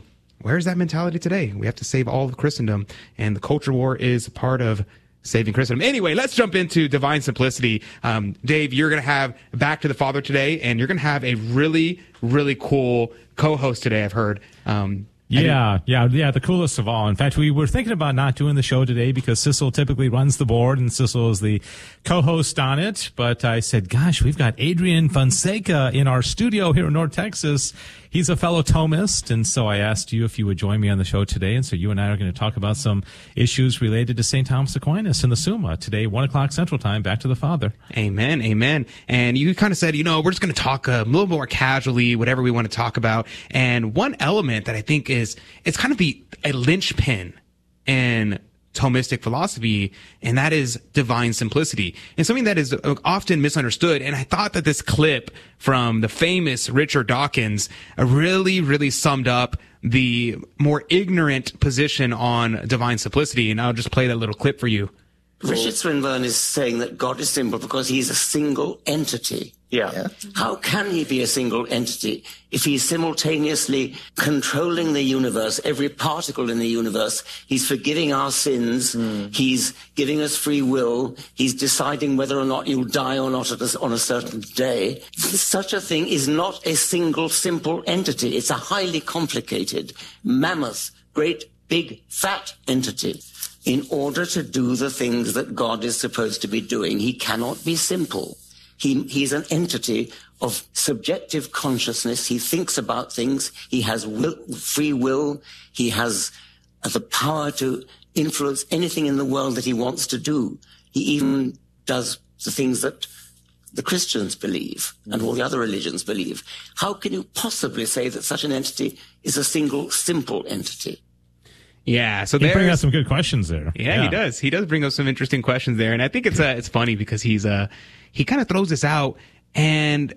where's that mentality today? We have to save all of Christendom, and the culture war is part of saving Christendom. Anyway, let's jump into divine simplicity. Um, Dave, you're going to have Back to the Father today, and you're going to have a really, really cool co-host today. I've heard. Um,
yeah, yeah, yeah. The coolest of all. In fact, we were thinking about not doing the show today because Sissel typically runs the board and Sissel is the co-host on it. But I said, gosh, we've got Adrian Fonseca in our studio here in North Texas. He's a fellow Thomist. And so I asked you if you would join me on the show today. And so you and I are going to talk about some issues related to St. Thomas Aquinas in the Summa today, one o'clock central time, back to the Father.
Amen. Amen. And you kind of said, you know, we're just going to talk uh, a little more casually, whatever we want to talk about. And one element that I think is, it's kind of the, a linchpin in Thomistic philosophy, and that is divine simplicity. And something that is uh, often misunderstood. And I thought that this clip from the famous Richard Dawkins uh, really, really summed up the more ignorant position on divine simplicity. And I'll just play that little clip for you.
Richard Swinburne is saying that God is simple because he's a single entity.
Yeah.
How can he be a single entity if he's simultaneously controlling the universe, every particle in the universe? He's forgiving our sins.
Mm.
He's giving us free will. He's deciding whether or not you'll die or not a, on a certain day. Such a thing is not a single simple entity. It's a highly complicated, mammoth, great, big, fat entity in order to do the things that God is supposed to be doing, he cannot be simple. He, he's an entity of subjective consciousness. He thinks about things. He has will, free will. He has the power to influence anything in the world that he wants to do. He even does the things that the Christians believe and all the other religions believe. How can you possibly say that such an entity is a single, simple entity?
Yeah, so
he
there
bring out some good questions there.
Yeah, he does. He does bring up some interesting questions there, and I think it's uh, it's funny because he's uh he kind of throws this out, and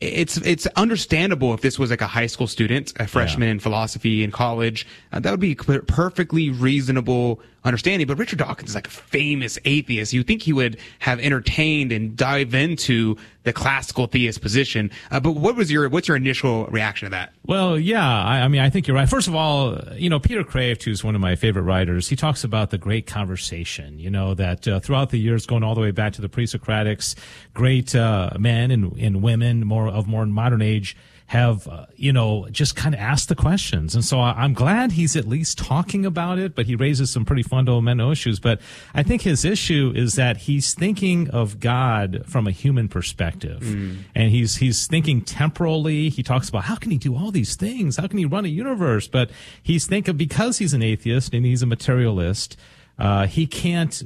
it's it's understandable if this was like a high school student, a freshman in philosophy in college, uh, that would be perfectly reasonable understanding. But Richard Dawkins is like a famous atheist. You think he would have entertained and dive into the classical theist position. Uh, but what was your what's your initial reaction to that?
Well, yeah, I, I mean, I think you're right. First of all, you know, Peter Kreeft, who's one of my favorite writers, he talks about the great conversation. You know that uh, throughout the years, going all the way back to the pre-Socratics, great uh, men and, and women, more of more modern age have, uh, you know, just kind of asked the questions. And so I, am glad he's at least talking about it, but he raises some pretty fundamental issues. But I think his issue is that he's thinking of God from a human perspective.
Mm.
And he's, he's thinking temporally. He talks about how can he do all these things? How can he run a universe? But he's thinking because he's an atheist and he's a materialist, uh, he can't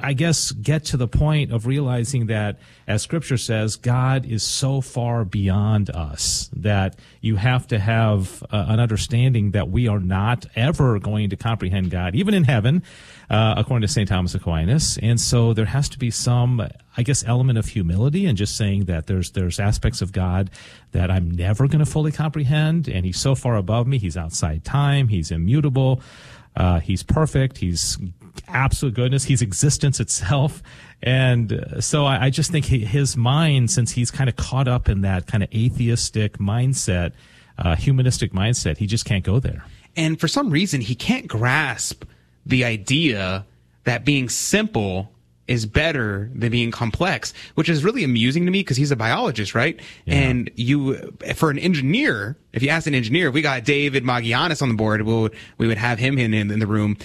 I guess, get to the point of realizing that, as Scripture says, God is so far beyond us that you have to have uh, an understanding that we are not ever going to comprehend God, even in heaven, uh, according to St. Thomas Aquinas. And so there has to be some, I guess, element of humility and just saying that there's there's aspects of God that I'm never going to fully comprehend, and He's so far above me. He's outside time. He's immutable. Uh, he's perfect. He's absolute goodness. He's existence itself. And uh, so I, I just think he, his mind, since he's kind of caught up in that kind of atheistic mindset, uh, humanistic mindset, he just can't go there.
And for some reason, he can't grasp the idea that being simple is better than being complex, which is really amusing to me because he's a biologist, right?
Yeah.
And you, for an engineer, if you ask an engineer, if we got David Magianis on the board, we would, we would have him in, in, in the room.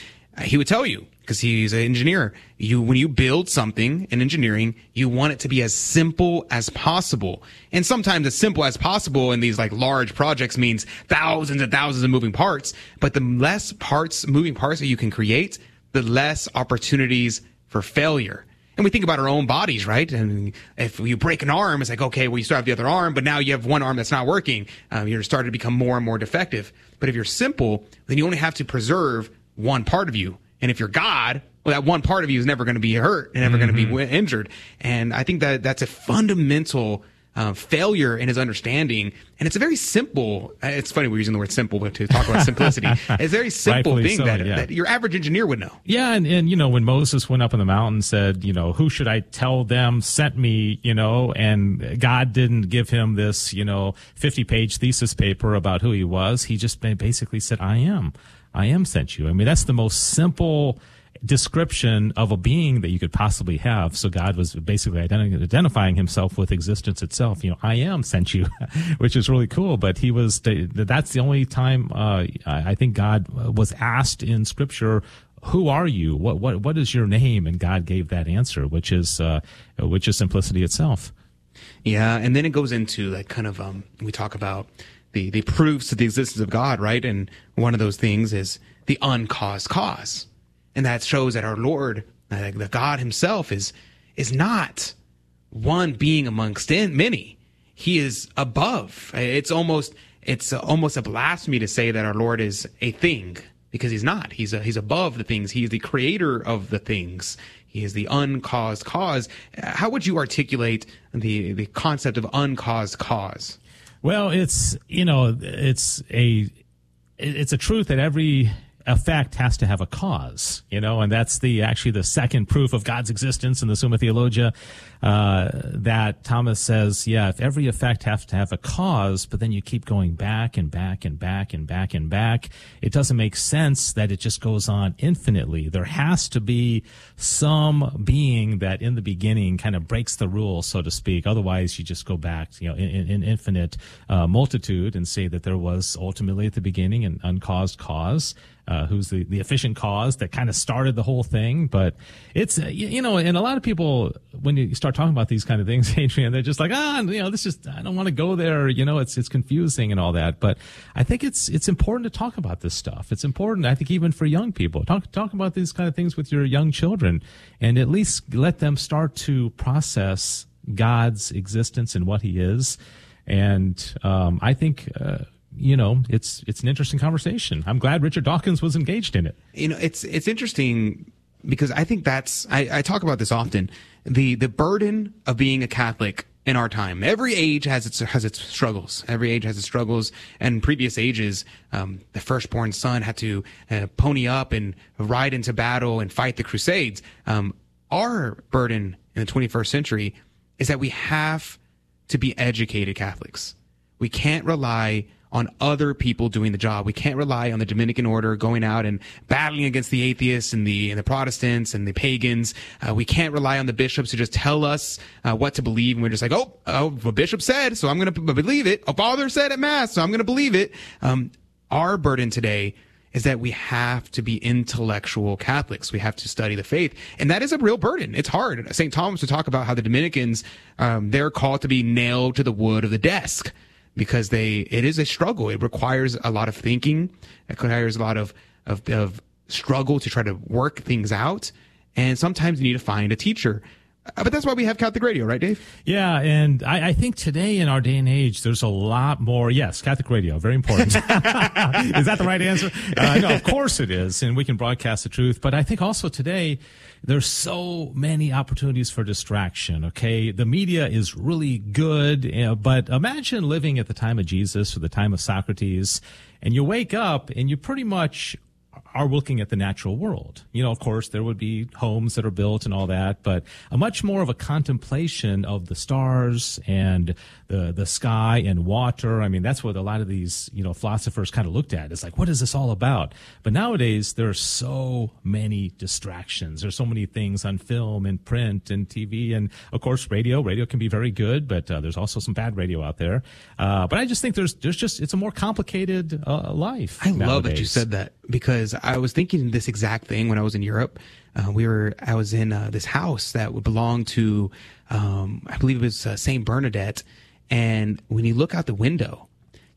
He would tell you because he's an engineer. You, when you build something in engineering, you want it to be as simple as possible. And sometimes as simple as possible in these like large projects means thousands and thousands of moving parts. But the less parts, moving parts that you can create, the less opportunities for failure. And we think about our own bodies, right? And if you break an arm, it's like, okay, well, you still have the other arm, but now you have one arm that's not working. Um, you're starting to become more and more defective. But if you're simple, then you only have to preserve one part of you. And if you're God, well, that one part of you is never going to be hurt and never
Mm-hmm.
going to be w- injured. And I think that that's a fundamental uh, failure in his understanding. And it's a very simple, uh, it's funny we're using the word simple to talk about simplicity. It's a very simple
Rightfully
thing
so,
that,
yeah.
that your average engineer would know.
Yeah, and, and you know when Moses went up on the mountain and said, you know, who should I tell them sent me, you know, and God didn't give him this, you know, fifty-page thesis paper about who he was. He just basically said, "I am, I am sent you." I mean, that's the most simple description of a being that you could possibly have. So God was basically identi- identifying himself with existence itself. You know, I am sent you, which is really cool. But he was, that's the only time, uh, I think God was asked in scripture, who are you? What, what, what is your name? And God gave that answer, which is, uh, which is simplicity itself.
Yeah. And then it goes into like kind of, um, we talk about the, the proofs of the existence of God, right? And one of those things is the uncaused cause and that shows that our Lord, the God Himself, is is not one being amongst in, many. He is above. It's almost it's almost a blasphemy to say that our Lord is a thing because He's not. He's a, He's above the things. He is the creator of the things. He is the uncaused cause. How would you articulate the the concept of uncaused cause?
Well, it's you know it's a it's a truth that every effect has to have a cause, you know, and that's the actually the second proof of God's existence in the Summa Theologia uh, that Thomas says, yeah, if every effect has to have a cause, but then you keep going back and back and back and back and back, it doesn't make sense that it just goes on infinitely. There has to be some being that in the beginning kind of breaks the rule, so to speak. Otherwise, you just go back, you know, in, in infinite uh, multitude and say that there was ultimately at the beginning an uncaused cause uh, who's the, the efficient cause that kind of started the whole thing. But it's, uh, you, you, know, and a lot of people, when you start talking about these kind of things, Adrian, they're just like, ah, you know, this just, I don't want to go there. You know, it's, it's confusing and all that. But I think it's, it's important to talk about this stuff. It's important, I think, even for young people. Talk, talk about these kind of things with your young children and at least let them start to process God's existence and what he is. And, um, I think, uh, you know, it's it's an interesting conversation. I'm glad Richard Dawkins was engaged in it.
You know, it's it's interesting because I think that's I, I talk about this often. The the burden of being a Catholic in our time. Every age has its has its struggles. Every age has its struggles. And previous ages, um, the firstborn son had to uh, pony up and ride into battle and fight the Crusades. Um, our burden in the 21st century is that we have to be educated Catholics. We can't rely on other people doing the job. We can't rely on the Dominican order going out and battling against the atheists and the and the Protestants and the pagans. Uh, we can't rely on the bishops to just tell us uh, what to believe. And we're just like, oh, oh, the bishop said, so I'm going to believe it. A father said at mass, so I'm going to believe it. Um, our burden today is that we have to be intellectual Catholics. We have to study the faith. And that is a real burden. It's hard. St. Thomas would talk about how the Dominicans, um, they're called to be nailed to the wood of the desk because they it is a struggle. It requires a lot of thinking. It requires a lot of of, of struggle to try to work things out. And sometimes you need to find a teacher. Uh, but that's why we have Catholic radio, right, Dave?
Yeah, and I, I, think today in our day and age, there's a lot more. Yes, Catholic radio, very important. is that the right answer? Uh, no, of course it is, and we can broadcast the truth. But I think also today, there's so many opportunities for distraction. Okay. The media is really good, you know, but imagine living at the time of Jesus or the time of Socrates and you wake up and you pretty much are looking at the natural world. You know, of course, there would be homes that are built and all that, but a much more of a contemplation of the stars and the the sky and water. I mean, that's what a lot of these you know philosophers kind of looked at. It's like, what is this all about? But nowadays, there are so many distractions. There's so many things on film and print and TV and of course radio. Radio can be very good, but uh, there's also some bad radio out there. Uh, but I just think there's there's just it's a more complicated uh, life.
I
nowadays.
love that you said that because I was thinking this exact thing when I was in Europe. Uh, we were, I was in uh, this house that would belong to, um, I believe it was uh, Saint Bernadette. And when you look out the window,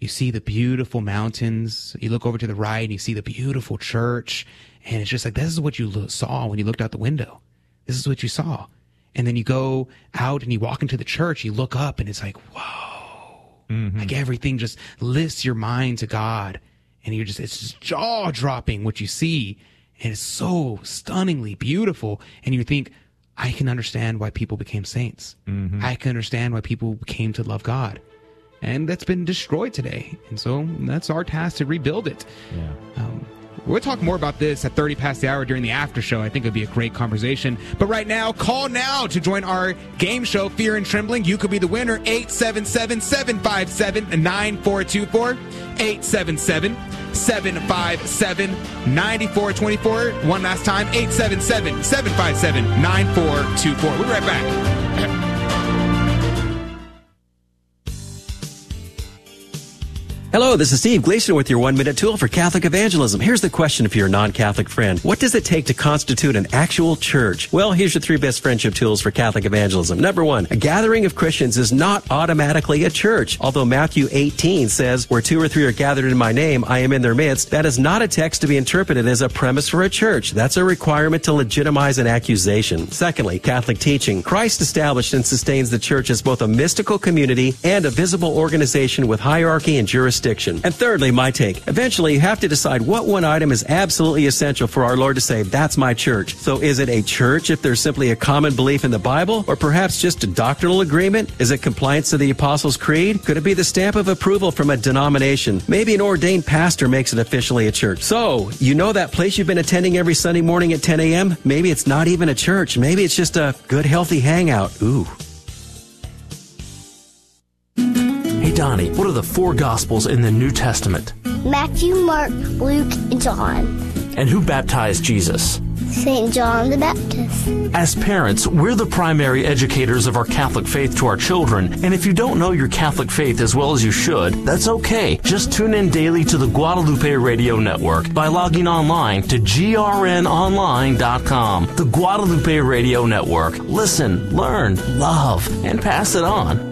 you see the beautiful mountains. You look over to the right and you see the beautiful church. And it's just like, this is what you lo- saw when you looked out the window. This is what you saw. And then you go out and you walk into the church, you look up and it's like, whoa. Mm-hmm. Like everything just lifts your mind to God and you're just it's just jaw dropping what you see and it's so stunningly beautiful and you think i can understand why people became saints. Mm-hmm. i can understand why people came to love god and that's been destroyed today and so that's our task to rebuild it.
Yeah.
Um, We'll talk more about this at 30 past the hour during the after show. I think it'd be a great conversation. But right now, call now to join our game show, Fear and Trembling. You could be the winner. 877 757 9424. 877 757 9424. One last time 877 757 9424. We'll be right back.
Hello, this is Steve Gleason with your one minute tool for Catholic evangelism. Here's the question for your non Catholic friend What does it take to constitute an actual church? Well, here's your three best friendship tools for Catholic evangelism. Number one, a gathering of Christians is not automatically a church. Although Matthew 18 says, Where two or three are gathered in my name, I am in their midst, that is not a text to be interpreted as a premise for a church. That's a requirement to legitimize an accusation. Secondly, Catholic teaching. Christ established and sustains the church as both a mystical community and a visible organization with hierarchy and jurisdiction. And thirdly, my take. Eventually, you have to decide what one item is absolutely essential for our Lord to say, that's my church. So is it a church if there's simply a common belief in the Bible? Or perhaps just a doctrinal agreement? Is it compliance to the Apostles' Creed? Could it be the stamp of approval from a denomination? Maybe an ordained pastor makes it officially a church. So, you know that place you've been attending every Sunday morning at 10 a.m.? Maybe it's not even a church. Maybe it's just a good, healthy hangout. Ooh.
Hey, Donnie, what are the four Gospels in the New Testament?
Matthew, Mark, Luke, and John.
And who baptized Jesus?
St. John the Baptist.
As parents, we're the primary educators of our Catholic faith to our children, and if you don't know your Catholic faith as well as you should, that's okay. Just tune in daily to the Guadalupe Radio Network by logging online to grnonline.com. The Guadalupe Radio Network. Listen, learn, love, and pass it on.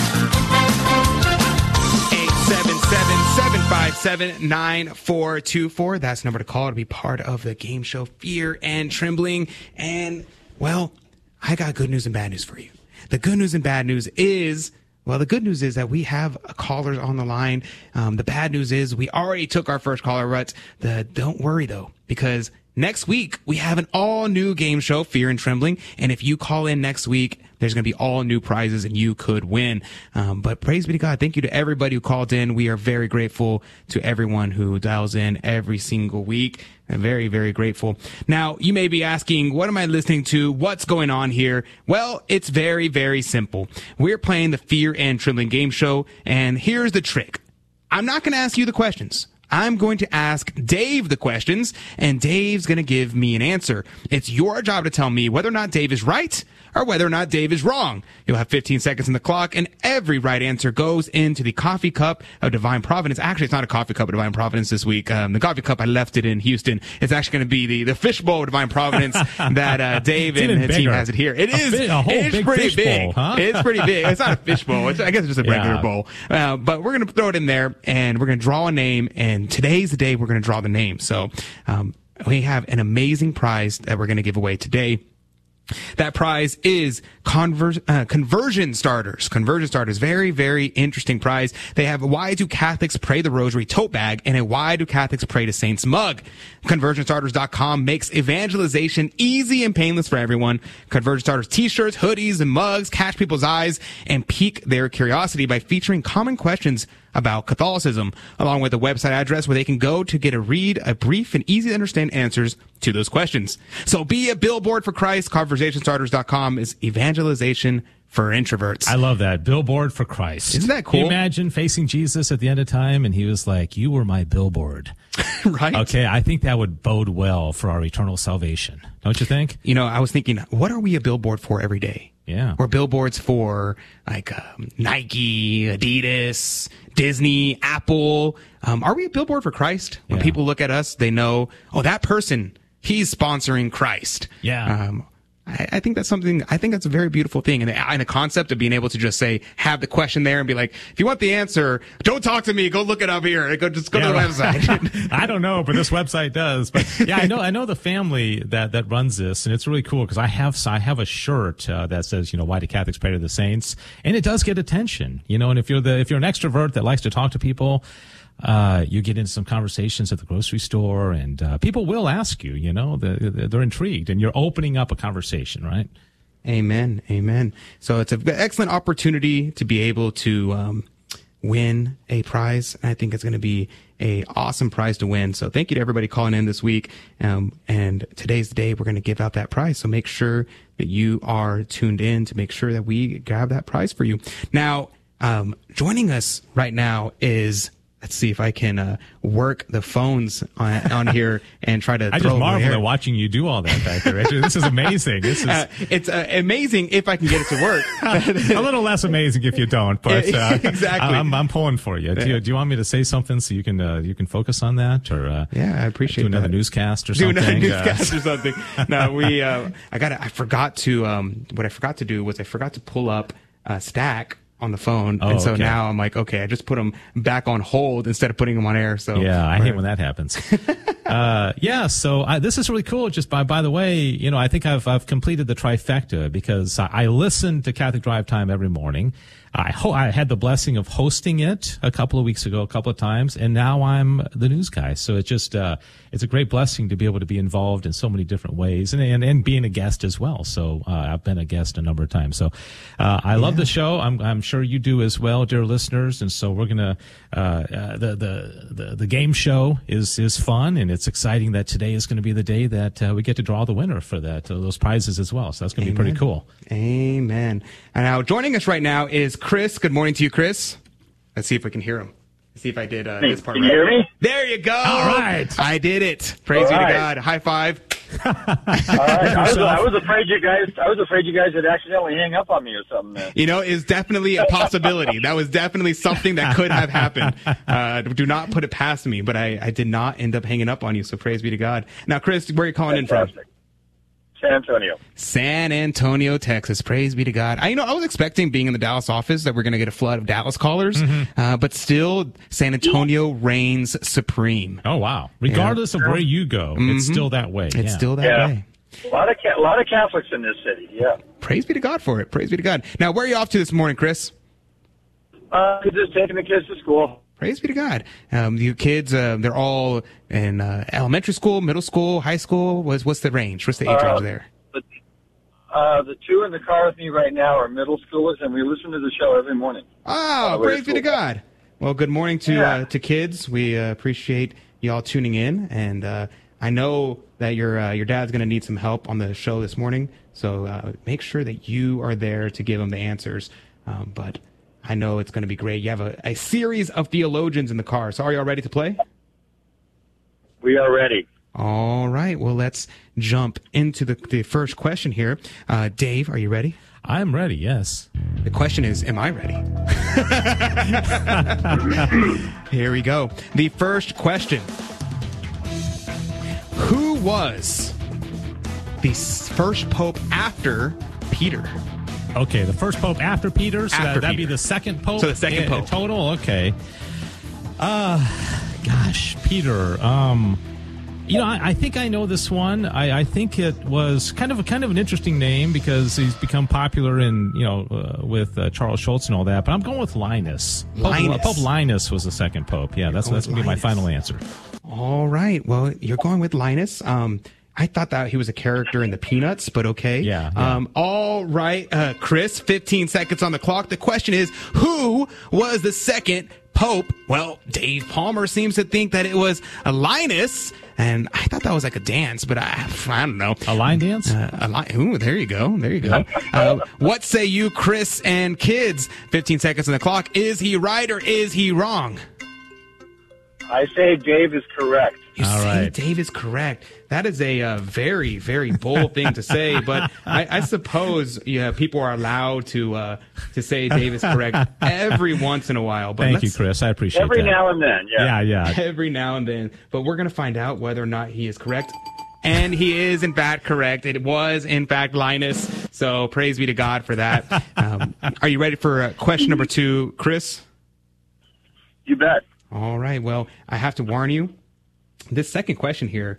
877-757-9424. That's the number to call to be part of the game show Fear and Trembling. And, well, I got good news and bad news for you. The good news and bad news is, well, the good news is that we have callers on the line. Um, the bad news is we already took our first caller, Ruts. The, don't worry though, because next week we have an all new game show, Fear and Trembling. And if you call in next week, there's going to be all new prizes and you could win. Um, but praise be to God. Thank you to everybody who called in. We are very grateful to everyone who dials in every single week. I'm very, very grateful. Now, you may be asking, what am I listening to? What's going on here? Well, it's very, very simple. We're playing the Fear and Trembling game show. And here's the trick. I'm not going to ask you the questions. I'm going to ask Dave the questions, and Dave's going to give me an answer. It's your job to tell me whether or not Dave is right or whether or not Dave is wrong. You'll have 15 seconds on the clock, and every right answer goes into the coffee cup of divine providence. Actually, it's not a coffee cup of divine providence this week. Um, the coffee cup, I left it in Houston. It's actually going to be the, the fishbowl of divine providence that uh, Dave and his team has it here. It
A
is.
fi- a whole
it's
big
pretty big.
bowl, huh?
It's pretty big. It's not a fishbowl. It's, I guess it's just a regular
Yeah.
bowl. Uh, but we're going to throw it in there, and we're going to draw a name. And today's the day we're going to draw the name. So um, we have an amazing prize that we're going to give away today. That prize is conver- uh, conversion starters. Conversion starters. Very, very interesting prize. They have Why Do Catholics Pray the Rosary tote bag and a Why Do Catholics Pray to Saints mug. ConversionStarters.com makes evangelization easy and painless for everyone. Conversion Starters t-shirts, hoodies, and mugs catch people's eyes and pique their curiosity by featuring common questions about Catholicism, along with a website address where they can go to get a read a brief and easy to understand answers to those questions. So be a billboard for Christ. ConversionStarters.com is evangelization for introverts.
I love that. Billboard for Christ.
Isn't that
Can you
cool?
imagine facing Jesus at the end of time and he was like, You were my billboard.
right?
Okay, I think that would bode well for our eternal salvation. Don't you think?
You know, I was thinking, what are we a billboard for every day?
Yeah.
We're billboards for like um, Nike, Adidas, Disney, Apple. Um, are we a billboard for Christ? When
Yeah.
people look at us, they know, oh, that person, he's sponsoring Christ.
Yeah.
Um, I, I think that's something. I think that's a very beautiful thing, and the, and the concept of being able to just say have the question there and be like, if you want the answer, don't talk to me. Go look it up here. Go just go
Yeah,
to the website.
I don't know, but this website does. But yeah, I know I know the family that that runs this, and it's really cool because I have I have a shirt uh, that says you know why do Catholics pray to the saints, and it does get attention, you know. And if you're the if you're an extrovert that likes to talk to people. Uh, you get into some conversations at the grocery store, and uh, people will ask you. You know, they're, they're intrigued, and you're opening up a conversation, right?
Amen. Amen. So it's an excellent opportunity to be able to um, win a prize. I think it's going to be a awesome prize to win. So thank you to everybody calling in this week. Um, and today's the day we're going to give out that prize. So make sure that you are tuned in to make sure that we grab that prize for you. Now, um, joining us right now is. Let's see if I can uh, work the phones on, on here and try to.
I just marvel at watching you do all that back there. Richard. This is amazing. This is
Uh, it's uh, amazing if I can get it to work.
a little less amazing if you don't, but uh,
Exactly.
I'm, I'm pulling for you. Do, you. do you want me to say something so you can uh, you can focus on that, or uh,
yeah, I appreciate
do another
that.
newscast or
do
something?
another
Uh,
newscast or something. No, we. Uh, I got. I forgot to. Um, what I forgot to do was I forgot to pull up uh, Stack on the phone,
Oh,
and so
okay.
now I'm like, okay, I just put them back on hold instead of putting them on air. So
Yeah, I hate when that happens. uh, yeah, so I, this is really cool. Just by by the way, you know, I think I've I've completed the trifecta because I, I listen to Catholic Drive Time every morning. I ho- I had the blessing of hosting it a couple of weeks ago, a couple of times, and now I'm the news guy. So it's just uh, it's a great blessing to be able to be involved in so many different ways, and and, and being a guest as well. So uh, I've been a guest a number of times. So uh, I love the show. I'm I'm sure you do as well, dear listeners. And so we're gonna uh, uh, the, the the the game show is is fun, and it's exciting that today is going to be the day that uh, we get to draw the winner for that uh, those prizes as well. So that's going to be pretty cool.
Amen. And now joining us right now is Chris. Good morning to you, Chris. Let's see if we can hear him. Let's see if I did uh,
Hey,
this part
can you hear me?
There you go.
All right.
I did it. Praise
All
be to. God. High five.
All right. I was, I was afraid you guys. I was afraid you guys would accidentally hang up on me or something. Man.
You know, is definitely a possibility. that was definitely something that could have happened. Uh, do not put it past me, but I, I did not end up hanging up on you. So praise be to God. Now, Chris, where are you calling in from?
San Antonio.
San Antonio, Texas. Praise be to God. I you know I was expecting being in the Dallas office that we're going to get a flood of Dallas callers,
Mm-hmm.
uh, but still San Antonio reigns supreme.
Oh wow! Regardless of where you go, it's
Mhm.
still that way.
It's
yeah.
still that
Yeah.
way.
A lot of ca- a lot of Catholics in this city. Yeah.
Praise be to God for it. Praise be to God. Now, where are you off to this morning, Chris?
Uh, just taking the kids to school.
Praise be to God. Um, you kids, uh, they're all in uh, elementary school, middle school, high school. What's what's the range? What's the age
Uh,
range there?
The, uh, the two in the car with me right now are middle schoolers, and we listen to the show every morning.
Oh,
Uh,
praise be to. God. Well, good morning to
Yeah.
uh, to kids. We uh, appreciate y'all tuning in, and uh, I know that your uh, your dad's going to need some help on the show this morning. So uh, make sure that you are there to give him the answers. Um, but I know it's going to be great. You have a, a series of theologians in the car. So are y'all ready to play?
We are ready.
All right. Well, let's jump into the, the first question here. Uh, Dave, are you ready?
I'm ready. Yes.
The question is, am I ready? Here we go. The first question Who was the first pope after Peter?
Okay, the first pope after Peter, so
After
that, that'd be the second pope.
So the second
in- in
pope.
total. Okay. Uh, gosh, Peter. Um, you know, I, I think I know this one. I, I think it was kind of a kind of an interesting name because he's become popular in you know uh, with uh, Charles Schulz and all that. But I'm going with Linus. Pope
Linus.
Pope Linus was the second pope. Yeah, that's
going
that's
with
gonna be my final answer.
All right. Well, you're going with Linus. Um, I thought that he was a character in the Peanuts, but okay.
Yeah, yeah.
Um, all right, uh, Chris. 15 seconds on the clock. The question is, who was the second pope? Well, Dave Palmer seems to think that it was a Linus, and I thought that was like a dance, but I, I don't know.
A line dance?
Uh, a line. Ooh, there you go. There you go. Uh, what say you, Chris and kids? 15 seconds on the clock. Is he right or is he wrong?
I say Dave is correct.
You
All
see,
right.
Dave is correct. That is a uh, very, very bold thing to say, but I, I suppose yeah, people are allowed to uh, to say Dave is correct every once in a while. But
Thank you, Chris. I appreciate it.
Every
that.
now and then, yeah.
Yeah, yeah.
Every now and then, but we're going to find out whether or not he is correct And he is, in fact, correct. It was, in fact, Linus. So praise be to God for that. Um, are you ready for uh, question number two, Chris?
You bet.
All right. Well, I have to warn you. This second question here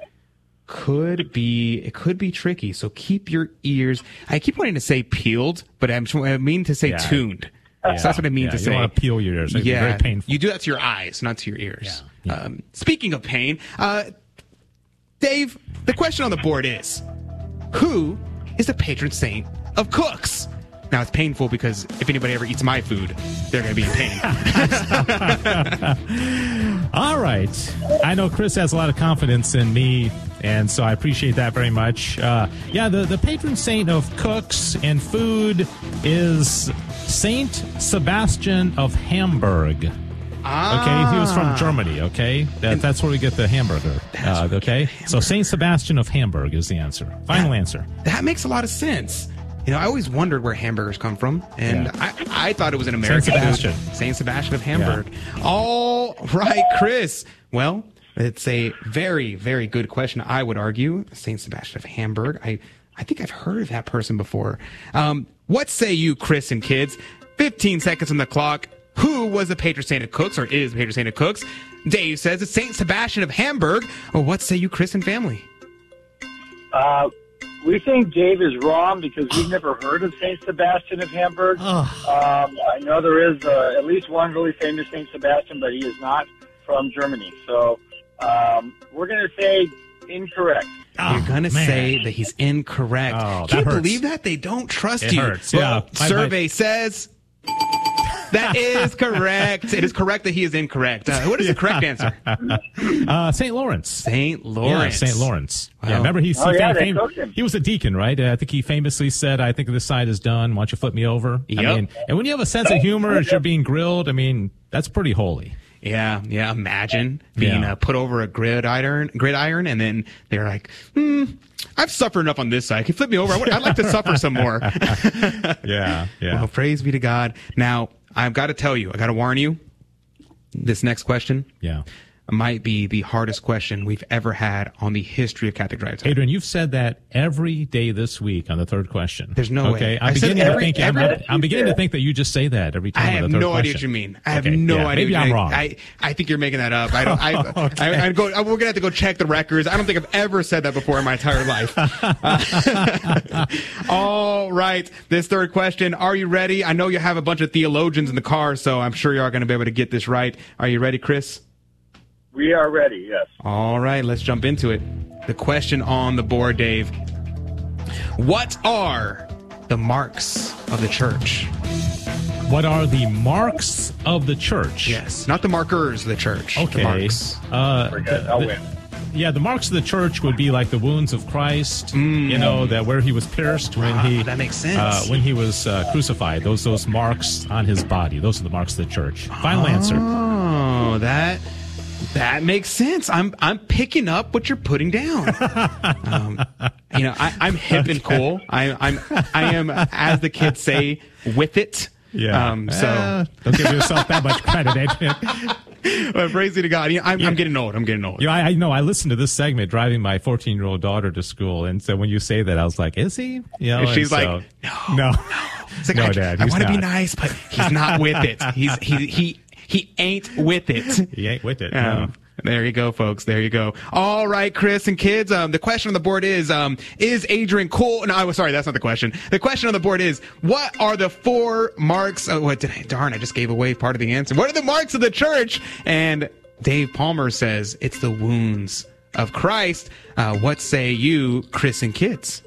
could be it could be tricky. So keep your ears. I keep wanting to say peeled, but I'm I mean to say
Yeah.
tuned.
Yeah.
So that's what I mean
Yeah,
to
you
say.
don't wanna peel your ears. It'd
yeah,
very painful.
You do that to your eyes, not to your ears. Um, speaking of pain, uh, Dave, the question on the board is, who is the patron saint of cooks? Now it's painful because if anybody ever eats my food, they're going to be in pain.
All right. I know Chris has a lot of confidence in me, and so I appreciate that very much. Uh, yeah, the, the patron saint of cooks and food is Saint Sebastian of Hamburg. Ah. Okay, he was from
Ah.
Germany. Okay, that, that's where we get the hamburger. Uh, okay, so Saint Sebastian of Hamburg is the answer. Final answer.
That makes a lot of sense. You know, I always wondered where hamburgers come from, and
Yeah.
I, I thought it was an American
Saint Sebastian.
food. Saint Sebastian of Hamburg. All right, Chris. Well, it's a very, very good question. I would argue Saint Sebastian of Hamburg. I, I think I've heard of that person before. Um, what say you, Chris and kids? 15 seconds on the clock. Who was the patron saint of cooks, or is the patron saint of cooks? Dave says it's Saint Sebastian of Hamburg. Or what say you, Chris and family?
Uh, we think Dave is wrong because we've never heard of Saint Sebastian of Hamburg. Um, I know there is uh, at least one really famous Saint Sebastian, but he is not from Germany. So um, we're going to say incorrect.
You're gonna
man.
say that he's incorrect.
Oh,
Can you
hurts.
believe that they don't trust
It
you?
hurts,
Well,
yeah. My- my-
survey says that is correct. it is correct that he is incorrect. Uh, what is the correct answer?
Uh, Saint Lawrence.
Saint
Yeah,
Lawrence.
St. Lawrence.
Wow.
Yeah, remember he,
Oh,
he,
yeah,
fam- fam- he was a deacon, right? Uh, I think he famously said, "I think this side is done. Why don't you flip me over?" I mean, and when you have a sense of humor as you're being grilled, I mean, that's pretty holy.
Yeah, yeah. Imagine being
Yeah.
uh, put over a gridiron, gridiron, and then they're like, "Hmm, I've suffered enough on this side. Can you flip me over? I would, I'd like to suffer some more."
Yeah, yeah.
Well, praise be to God. Now, I've got to tell you, I got to warn you. This next question
Yeah.
Might be the hardest question we've ever had on the history of Catholic Drive Time.
Adrian, you've said that every day this week on the third question.
There's no
okay,
way.
I'm
I
beginning to
every-
think. I'm,
every-
I'm beginning to think that you just say that every
I
time. on
have
the third
no idea what you mean. I have
Okay,
no
yeah,
idea.
Maybe I'm wrong.
I, I think you're making that up. I don't. I,
Okay.
I, I go. I, we're gonna have to go check the records. I don't think I've ever said that before in my entire life. Uh, all right. This third question. Are you ready? I know you have a bunch of theologians in the car, so I'm sure you are going to be able to get this right. Are you ready, Chris?
We are ready, yes.
All right, let's jump into it. The question on the board, Dave. What are the marks of the church?
What are the marks of the church?
Yes, not the markers of the church. The
Okay.
marks.
Uh,
Forget,
the-
I'll
the-
win.
Yeah, the marks of the church would be like the wounds of Christ. You know that where he was pierced when he
Mm. Ah, that makes sense.
uh, when he was uh, crucified. Those those marks on his body. Those are the marks of the church. Final answer.
Oh, that that makes sense. I'm I'm picking up what you're putting down. um, you know, I, I'm hip and cool. I, I'm I am, as the kids say, with it. Um, so
Eh, don't give yourself that much credit, Adrian.
but praise be to God. You know, I'm,
Yeah.
I'm getting old. I'm getting old.
Know, I, I know. I listened to this segment driving my 14 year old daughter to school, and so when you say that, I was like, "Is he?" You know,
And she's like,
so- "No,
It's like,
no,
I,
Dad,
I want to be nice, but he's not with it. He's he he he ain't with it.
He ain't with it.
Um,
no.
There you go, folks. There you go. All right, Chris and kids. Um, the question on the board is: um, Is Adrian cool? No, I'm sorry, that's not the question. The question on the board is: What are the four marks? Oh, what did I, darn! I just gave away part of the answer. What are the marks of the church? And Dave Palmer says it's the wounds of Christ. Uh, what say you, Chris and kids?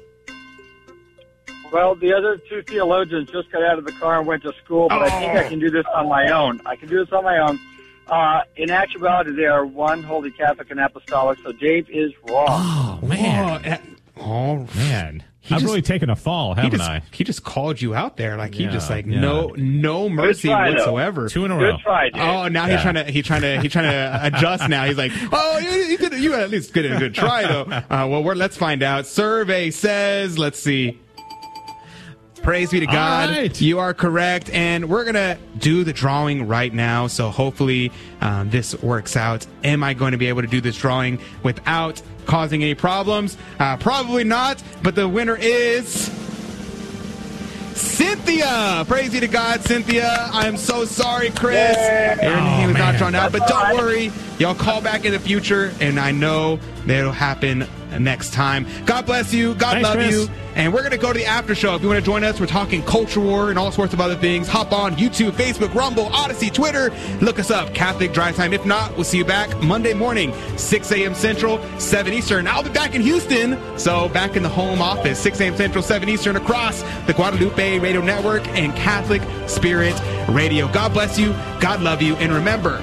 Well, the other two theologians just got out of the car and went to school, but I think I can do this on my own. I can do this on my own. Uh, in actuality, they are one Holy Catholic and Apostolic, so Dave is wrong.
Oh man,
oh
man,
He
I've
just-
really taken a fall, haven't
just,
I?
he just called you out there, like he just like
yeah.
no no mercy
try, though.
whatsoever.
Two in a
Good
row.
try, Dave.
Oh, now
Yeah.
he's trying to he's trying to he's trying to adjust. Now he's like, oh, you, you did you at least did a good try though. Uh, well, we're, let's find out. Survey says, let's see. Praise be to God.
right.
You are correct. And we're going to do the drawing right now. So hopefully um, this works out. Am I going to be able to do this drawing without causing any problems? Uh, probably not. But the winner is. Cynthia! Praise be to God, Cynthia. I'm so sorry, Chris. Your was is not drawn out, but don't worry. Y'all call back in the future, and I know that it'll happen next time. God bless you. God
Thanks,
love
Chris.
you. And we're going to go to the after show. If you want to join us, we're talking culture war and all sorts of other things. Hop on YouTube, Facebook, Rumble, Odysee, Twitter. Look us up, Catholic Drive Time. If not, we'll see you back Monday morning, 6 a.m. Central, 7 Eastern. I'll be back in Houston. So back in the home office, 6 a.m. Central, 7 Eastern, across the Guadalupe Radio Network and Catholic Spirit Radio. God bless you. God love you. And remember,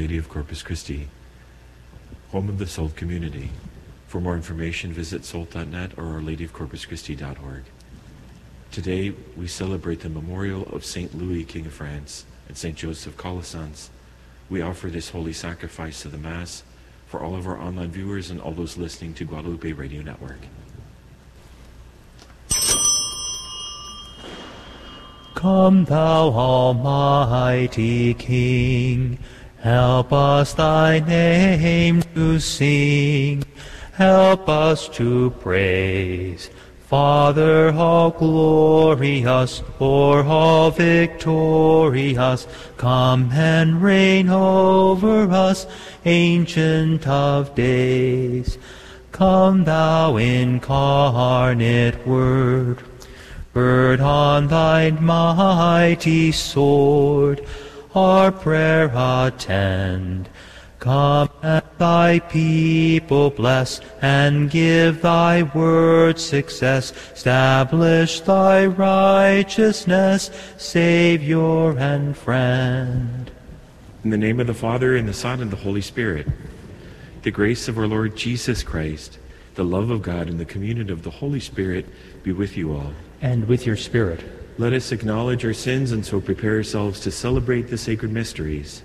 Lady of Corpus Christi, home of the SOLT community. For more information, visit solt.net or ourladyofcorpuschristi.org. Today, we celebrate the memorial of St. Louis, King of France, and St. Joseph Calasanz. We offer this holy sacrifice to the Mass for all of our online viewers and all those listening to Guadalupe Radio Network.
Come, thou Almighty King, help us thy name to sing, help us to praise. Father, how glorious, or how victorious, come and reign over us, Ancient of Days. Come, thou incarnate Word, Gird on thy mighty sword, our prayer attend. Come and thy people bless, and give thy word success. Establish thy righteousness, Savior and friend.
In the name of the Father, and the Son, and the Holy Spirit, the grace of our Lord Jesus Christ, the love of God, and the communion of the Holy Spirit be with you all.
And with your spirit.
Let us acknowledge our sins and so prepare ourselves to celebrate the sacred mysteries.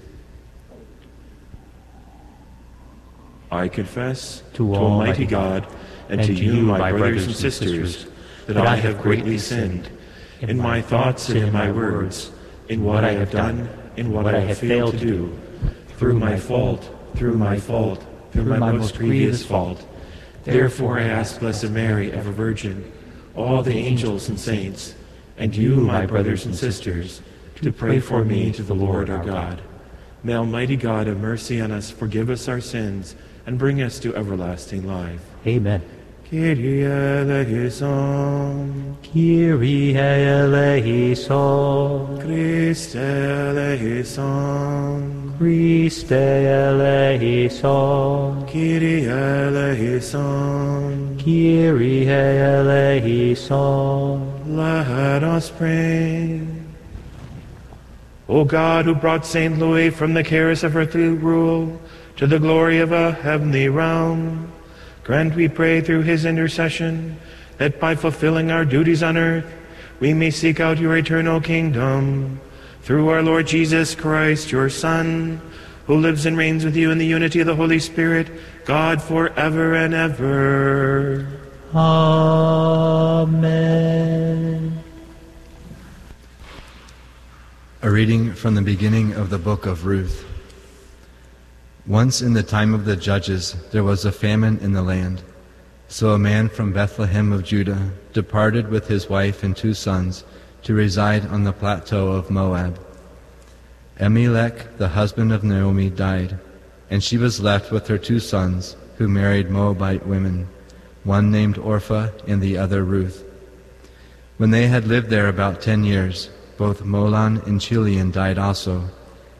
I confess
To
Almighty God and, to you, my brothers and sisters, that I have greatly sinned in my thoughts and in my words, in what I have done, in what I have failed to do, through my fault, through my fault, through my most grievous fault. Therefore I ask Blessed Mary, ever Virgin, all the angels and saints, and you, my brothers and sisters, to pray for me to the Lord our God. May Almighty God have mercy on us, forgive us our sins, and bring us to everlasting life.
Amen.
Kyrie eleison,
Kyrie eleison,
Christe eleison,
Christe eleison,
Kyrie eleison.
Kyrie eleison.
Let us pray. O God, who brought St. Louis from the cares of earthly rule to the glory of a heavenly realm, grant, we pray, through his intercession, that by fulfilling our duties on earth, we may seek out your eternal kingdom. Through our Lord Jesus Christ, your Son, who lives and reigns with you in the unity of the Holy Spirit, God forever and ever.
Amen.
A reading from the beginning of the book of Ruth. Once in the time of the judges there was a famine in the land. So a man from Bethlehem of Judah departed with his wife and two sons
to reside on the plateau of Moab. Elimelech, the husband of Naomi, died, and she was left with her two sons, who married Moabite women, one named Orpah and the other Ruth. When they had lived there about ten years, both Mahlon and Chilion died also,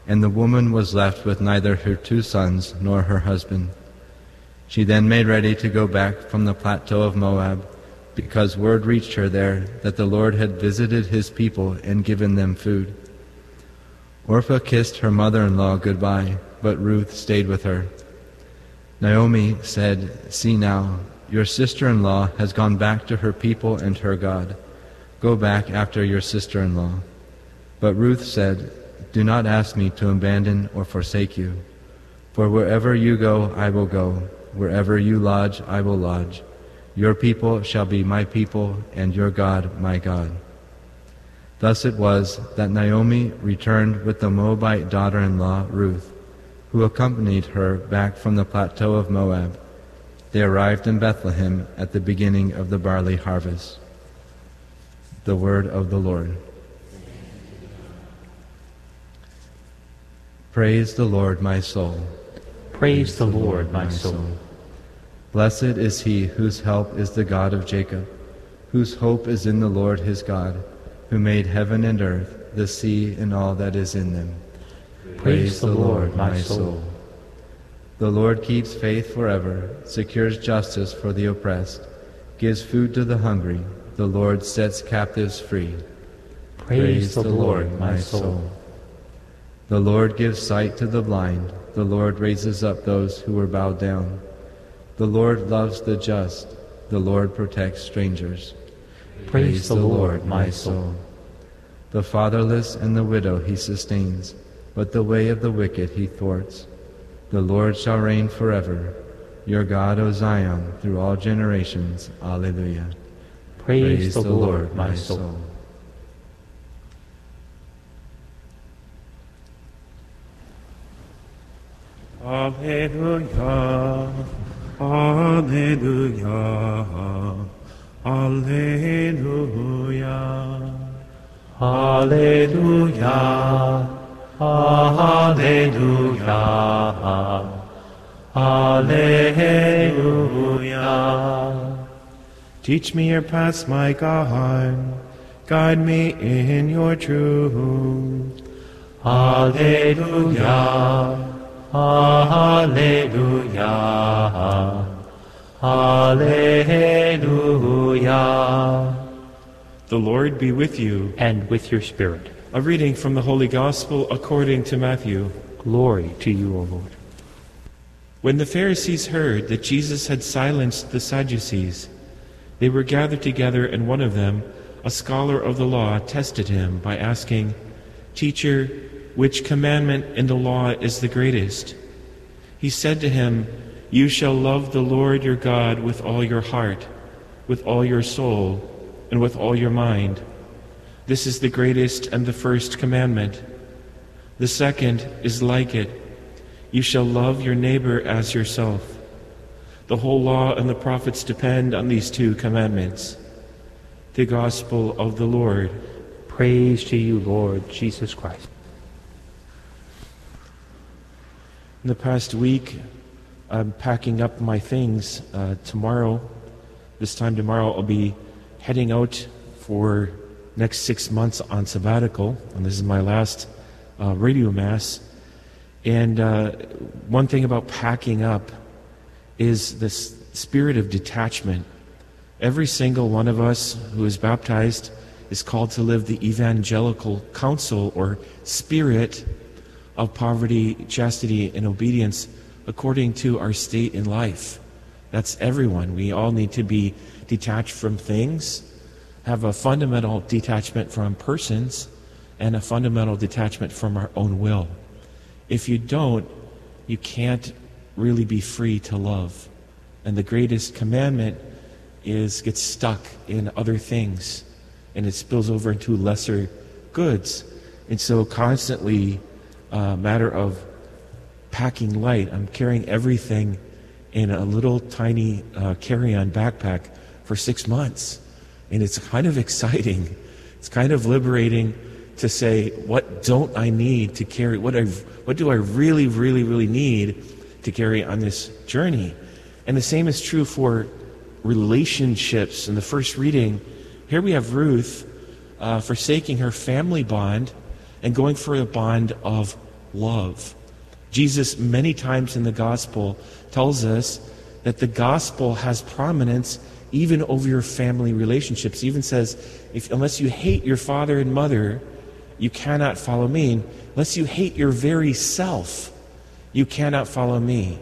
and the woman was left with neither her two sons nor her husband. She then made ready to go back from the plateau of Moab, because word reached her there that the Lord had visited his people and given them food. Orpah kissed her mother in law goodbye, but Ruth stayed with her. Naomi said, See now, your sister in law has gone back to her people and her God. Go back after your sister in law. But Ruth said, Do not ask me to abandon or forsake you. For wherever you go, I will go. Wherever you lodge, I will lodge. Your people shall be my people, and your God my God. Thus it was that Naomi returned with the Moabite daughter in law, Ruth, who accompanied her back from the plateau of Moab. They arrived in Bethlehem at the beginning of the barley harvest. The word of the Lord. Praise the Lord, my soul.
Praise the Lord, my soul.
Blessed is he whose help is the God of Jacob, whose hope is in the Lord his God, who made heaven and earth, the sea and all that is in them.
Praise the Lord, my soul.
The Lord keeps faith forever, secures justice for the oppressed, gives food to the hungry. The Lord sets captives free.
Praise the Lord, my soul.
The Lord gives sight to the blind. The Lord raises up those who were bowed down. The Lord loves the just. The Lord protects strangers.
Praise the Lord, my soul.
The fatherless and the widow he sustains, but the way of the wicked he thwarts. The Lord shall reign forever. Your God, O Zion, through all generations. Alleluia.
Praise, the, Lord, my soul.
Alleluia, Alleluia, Alleluia,
Alleluia, Alleluia, Alleluia.
Teach me your paths, my God. Guide me in your truth.
Alleluia, Alleluia, Alleluia.
The Lord be with you.
And with your spirit.
A reading from the Holy Gospel according to Matthew.
Glory to you, O Lord.
When the Pharisees heard that Jesus had silenced the Sadducees, they were gathered together, and one of them, a scholar of the law, tested him by asking, Teacher, which commandment in the law is the greatest? He said to him, You shall love the Lord your God with all your heart, with all your soul, and with all your mind. This is the greatest and the first commandment. The second is like it. You shall love your neighbor as yourself. The whole law and the prophets depend on these two commandments. The Gospel of the Lord.
Praise to you, Lord Jesus Christ.
In the past week, I'm packing up my things. Uh, tomorrow, this time tomorrow, I'll be heading out for next six months on sabbatical, and this is my last uh, radio mass. And uh, one thing about packing up is this spirit of detachment. Every single one of us who is baptized is called to live the evangelical counsel or spirit of poverty, chastity, and obedience according to our state in life. That's everyone. We all need to be detached from things, have a fundamental detachment from persons, and a fundamental detachment from our own will. If you don't, you can't really be free to love. And the greatest commandment is gets stuck in other things and it spills over into lesser goods. And so constantly a matter of packing light. I'm carrying everything in a little tiny uh, carry-on backpack for six months. And it's kind of exciting It's kind of liberating to say, what don't I need to carry? What, I, what do I really, really, really need to carry on this journey? And the same is true for relationships. In the first reading, here we have Ruth uh, forsaking her family bond and going for a bond of love. Jesus, many times in the gospel, tells us that the gospel has prominence even over your family relationships. He even says, if, unless you hate your father and mother, you cannot follow me. Unless you hate your very self, you cannot follow me.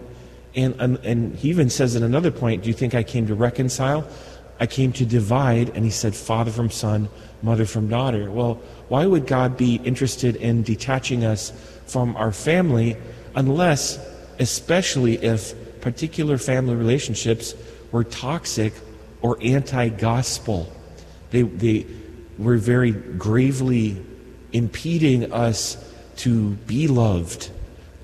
And, and, and he even says at another point, Do you think I came to reconcile? I came to divide. And he said, Father from son, mother from daughter. Well, why would God be interested in detaching us from our family unless, especially if particular family relationships were toxic or anti gospel? They, they were very gravely impeding us to be loved.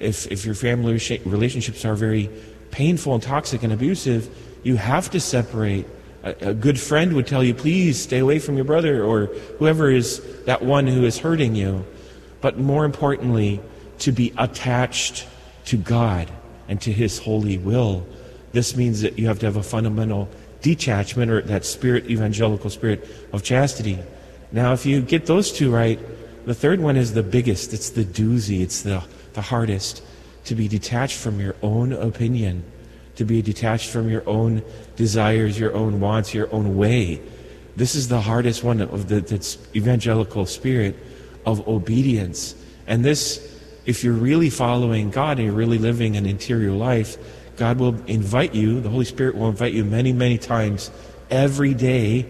If, if your family relationships are very painful and toxic and abusive, you have to separate. A, a good friend would tell you, please stay away from your brother or whoever is that one who is hurting you. But more importantly, to be attached to God and to His holy will. This means that you have to have a fundamental detachment or that spirit, evangelical spirit of chastity. Now, if you get those two right, the third one is the biggest. It's the doozy. It's the, the hardest. To be detached from your own opinion, to be detached from your own desires, your own wants, your own way. This is the hardest one of the evangelical spirit of obedience. And this, if you're really following God and you're really living an interior life, God will invite you, the Holy Spirit will invite you many, many times every day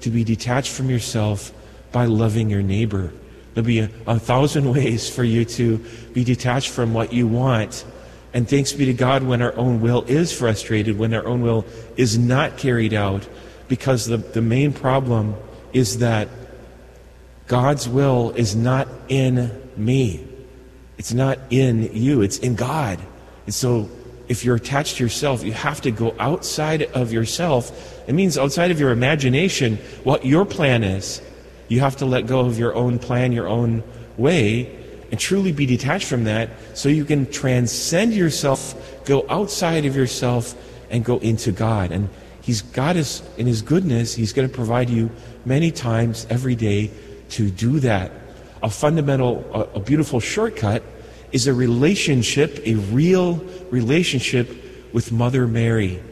to be detached from yourself by loving your neighbor. There'll be a, a, thousand ways for you to be detached from what you want. And thanks be to God when our own will is frustrated, when our own will is not carried out, because the, the main problem is that God's will is not in me. It's not in you, it's in God. And so if you're attached to yourself, you have to go outside of yourself. It means outside of your imagination, what your plan is. You have to let go of your own plan, your own way, and truly be detached from that so you can transcend yourself, go outside of yourself, and go into God. And He's God is in His goodness, He's going to provide you many times every day to do that. A fundamental, a, a beautiful shortcut is a relationship, a real relationship with Mother Mary.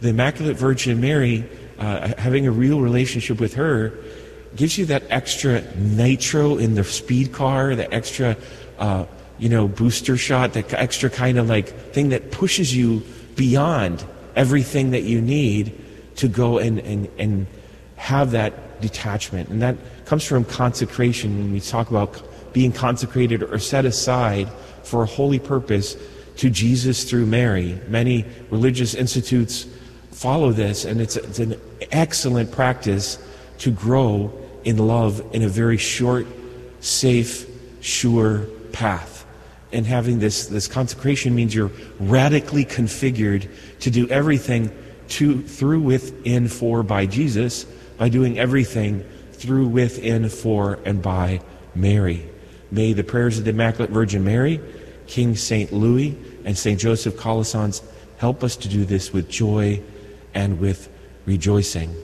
The Immaculate Virgin Mary, uh, having a real relationship with her, gives you that extra nitro in the speed car, the extra, uh, you know, booster shot, that extra kind of like thing that pushes you beyond everything that you need to go and, and, and have that detachment. And that comes from consecration when we talk about being consecrated or set aside for a holy purpose to Jesus through Mary. Many religious institutes follow this, and it's, it's an excellent practice to grow in love in a very short, safe, sure path. And having this, this consecration means you're radically configured to do everything to, through, within, for, by Jesus, by doing everything through, within, for, and by Mary. May the prayers of the Immaculate Virgin Mary, King St. Louis, and St. Joseph Calasanz help us to do this with joy and with rejoicing.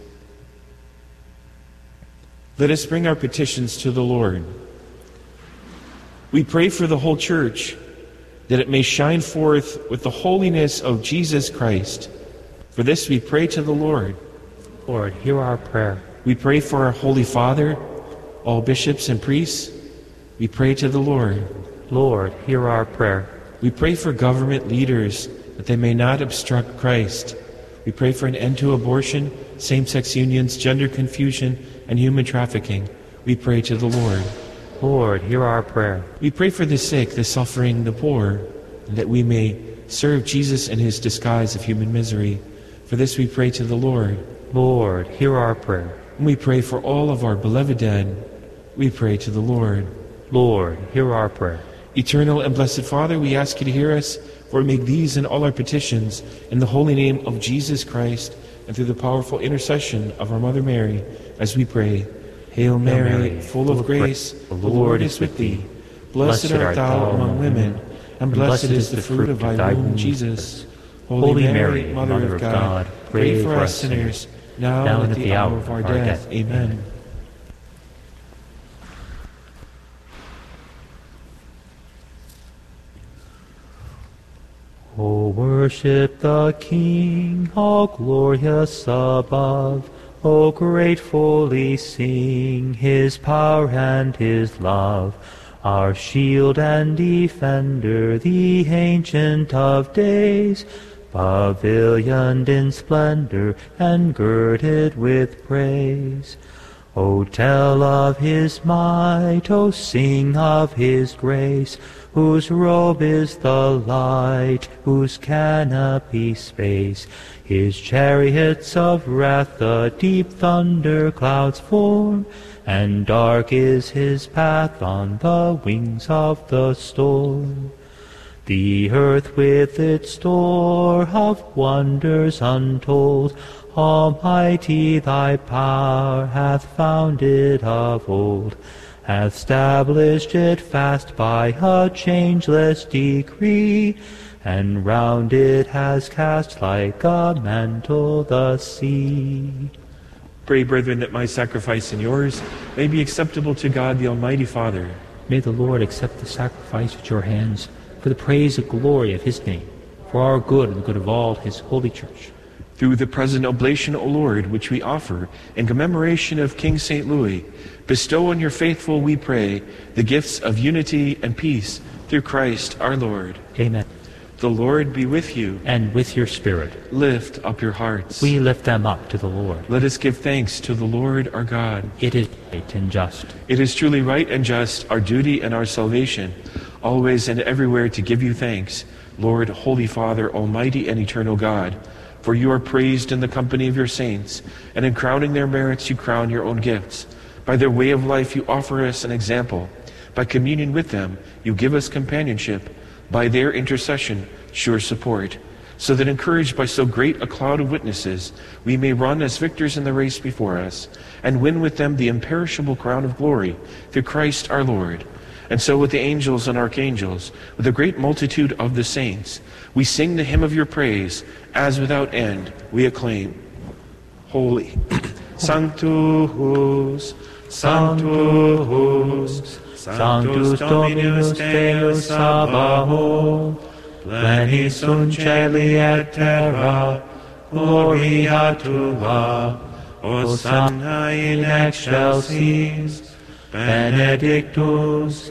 Let us bring our petitions to the Lord. We pray for the whole church that it may shine forth with the holiness of Jesus Christ. For this we pray to the Lord.
Lord, hear our prayer.
We pray for our Holy Father, all bishops and priests. We pray to the Lord.
Lord, hear our prayer.
We pray for government leaders that they may not obstruct Christ. We pray for an end to abortion, same sex unions, gender confusion, and human trafficking. We pray to the Lord.
Lord, hear our prayer.
We pray for the sick, the suffering, the poor, and that we may serve Jesus in his disguise of human misery. For this we pray to the Lord.
Lord, hear our prayer.
And we pray for all of our beloved dead. We pray to the Lord.
Lord, hear our prayer.
Eternal and blessed Father, we ask you to hear us, for we make these and all our petitions in the holy name of Jesus Christ and through the powerful intercession of our Mother Mary, as we pray. Hail Mary, full of grace, the Lord is with thee. Blessed art thou among women, and blessed is the fruit of thy womb, Jesus. Holy Mary, Mother of God, pray for us sinners, now and at the hour of our death. Amen.
O worship the King, all glorious above. O gratefully sing his power and his love. Our shield and defender, the ancient of days, pavilioned in splendor and girded with praise. O tell of his might, O sing of his grace, whose robe is the light, whose canopy space. His chariots of wrath the deep thunder clouds form, and dark is his path on the wings of the storm. The earth with its store of wonders untold, Almighty thy power hath founded of old, hath established it fast by a changeless decree, and round it has cast like a mantle the sea.
Pray, brethren, that my sacrifice and yours may be acceptable to God the Almighty Father.
May the Lord accept the sacrifice at your hands for the praise and glory of his name, for our good and the good of all his holy church.
Through the present oblation, O Lord, which we offer in commemoration of King St. Louis, bestow on your faithful, we pray, the gifts of unity and peace through Christ our Lord.
Amen.
The Lord be with you.
And with your spirit.
Lift up your hearts.
We lift them up to the Lord.
Let us give thanks to the Lord our God.
It is right and just.
It is truly right and just, our duty and our salvation, always and everywhere to give you thanks, Lord, Holy Father, Almighty and Eternal God. For you are praised in the company of your saints, and in crowning their merits you crown your own gifts. By their way of life you offer us an example. By communion with them you give us companionship. By their intercession, sure support. So that encouraged by so great a cloud of witnesses, we may run as victors in the race before us, and win with them the imperishable crown of glory through Christ our Lord. And so with the angels and archangels, with a great multitude of the saints, we sing the hymn of your praise, as without end we acclaim. Holy, Sanctus, Sanctus,
Sanctus Dominus Deus Sabaoth, plenis sunt celi et terra, gloria tua, Hosanna in excelsis, benedictus,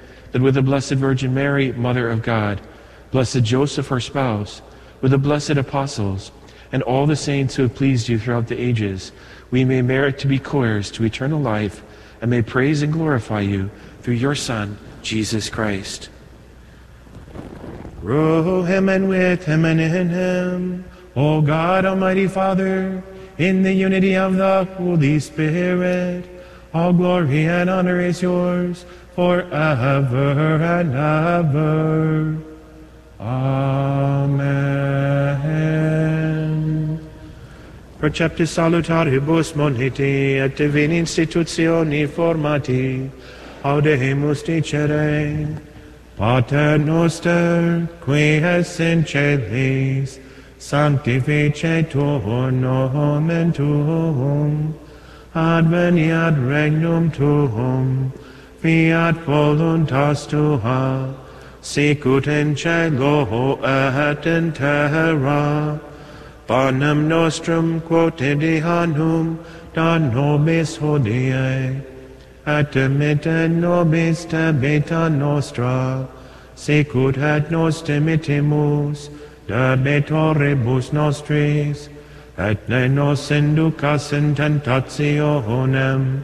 that with the Blessed Virgin Mary, Mother of God, Blessed Joseph, her spouse, with the blessed apostles, and all the saints who have pleased you throughout the ages, we may merit to be co-heirs to eternal life, and may praise and glorify you through your Son, Jesus Christ.
Through him and with him and in him, O God Almighty Father, in the unity of the Holy Spirit, all glory and honor is yours forever and ever. Amen. Preceptis salutaribus moniti et divini institutioni formati, audemus dicere, Pater noster, qui es in celis, sanctificetur nomen tuum, adveniat regnum tuum, fiat voluntas tua, sicut in cielo et in terra. Panem nostrum quotidianum da nobis hodie, et dimitte nobis debita nostra, sicut et nos dimittimus debitoribus nostris, et ne nos inducas in tentationem,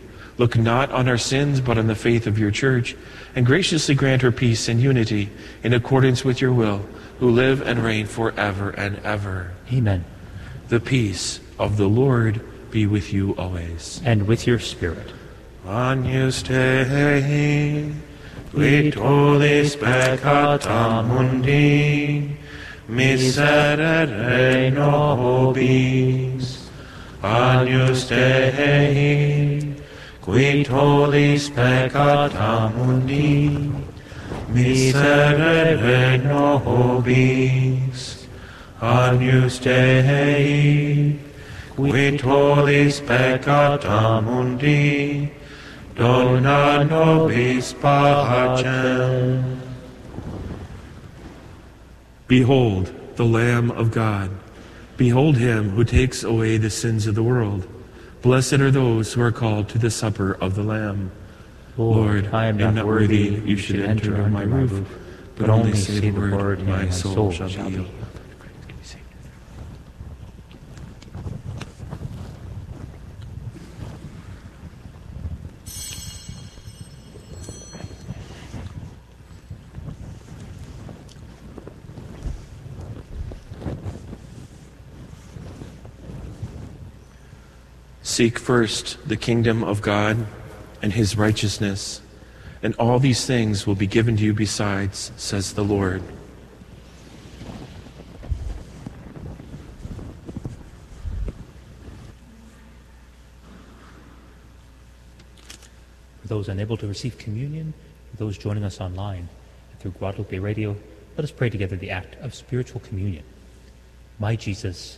Look not on our sins, but on the faith of your church, and graciously grant her peace and unity in accordance with your will, who live and reign forever and ever.
Amen.
The peace of the Lord be with you always.
And with your spirit.
Agnus Dei, qui tollis peccata mundi, miserere nobis. Agnus Dei, qui tollis peccata mundi, miserere nobis. Agnus Dei, qui tollis peccata mundi, dona nobis pacem.
Behold the Lamb of God. Behold him who takes away the sins of the world. Blessed are those who are called to the supper of the Lamb.
Lord, I am not worthy that you should enter under my roof, but only say the word, and my soul shall be healed.
Seek first the kingdom of God and his righteousness, and all these things will be given to you besides, says the Lord.
For those unable to receive communion, for those joining us online and through Guadalupe Radio, let us pray together the act of spiritual communion. My Jesus,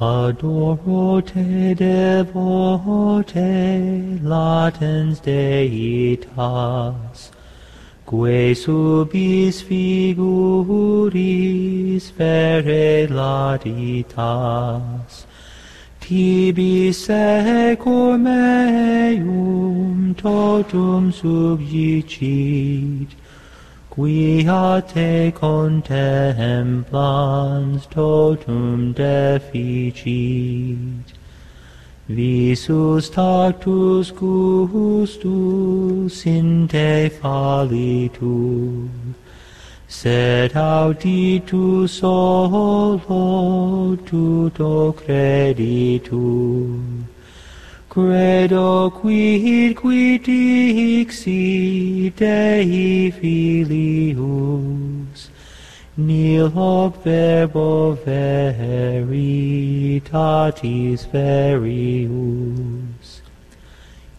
Adoro te devote, latens deitas, quae subis figuris vere latitas. Tibi secur eum totum subjicit, quia te contemplans totum deficit, visus tactus gustus in te fallitur, sed auditu solo tuto creditur, credo quid quid dixi Dei Filius, nil hoc verbo veritatis verius,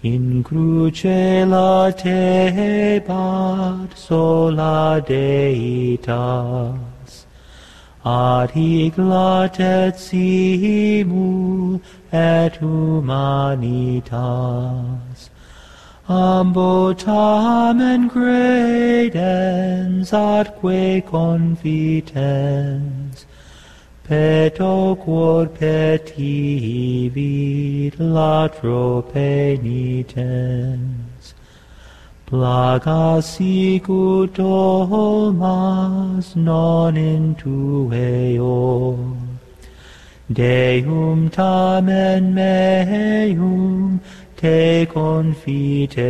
in cruce latebat sola Deita, ad hic latet simul et humanitas. Ambo tamen credens atque confitens, peto quod petivit latro penitens. Plaga sicut homas non intueo, Deum tamen meum te confiteo,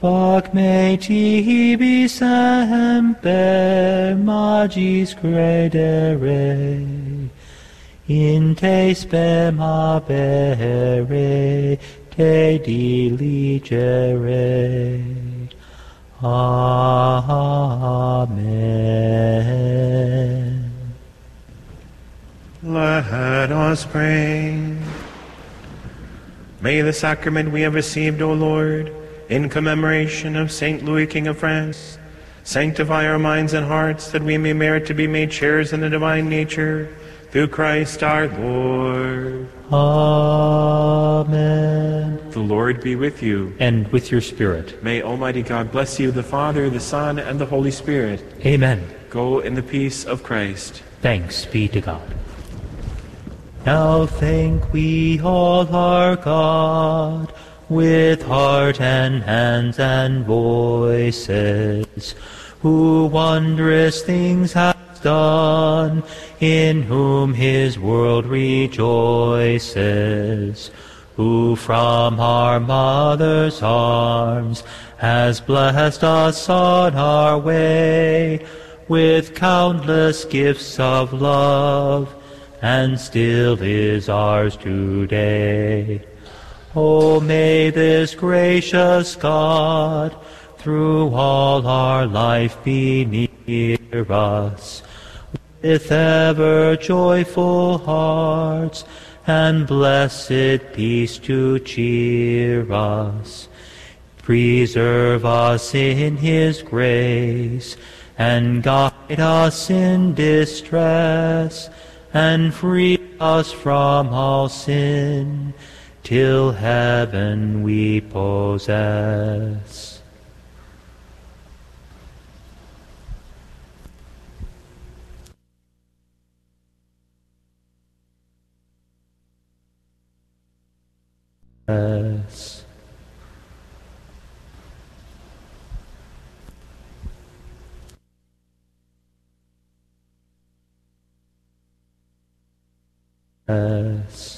Fac me tibi semper magis credere, in te spem habere, te diligere. Amen.
Let us pray. May the sacrament we have received, O Lord, in commemoration of Saint Louis, King of France, sanctify our minds and hearts that we may merit to be made sharers in the divine nature through Christ our Lord.
Amen.
The Lord be with you.
And with your spirit.
May Almighty God bless you, the Father, the Son, and the Holy Spirit.
Amen.
Go in the peace of Christ.
Thanks be to God. Now thank we all our God with heart and hands and voices, who wondrous things done, in whom his world rejoices, who from our mother's arms has blessed us on our way with countless gifts of love, and still is ours today. Oh, may this gracious God through all our life be near us, with ever joyful hearts and blessed peace to cheer us. Preserve us in his grace, and guide us in distress, and free us from all sin, till heaven we possess. Yes. Yes.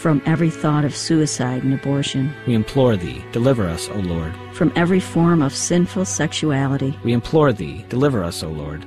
From every thought of suicide and abortion.
We implore thee, deliver us, O Lord.
From every form of sinful sexuality.
We implore thee, deliver us, O Lord.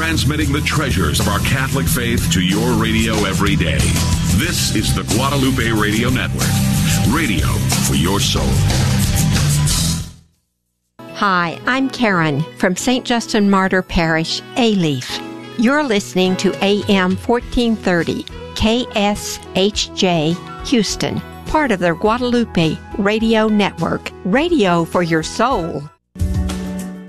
Transmitting the treasures of our Catholic faith to your radio every day. This is the Guadalupe Radio Network. Radio for your soul.
Hi, I'm Karen from St. Justin Martyr Parish, Alief. You're listening to AM 1430, KSHJ, Houston, part of the Guadalupe Radio Network. Radio for your soul.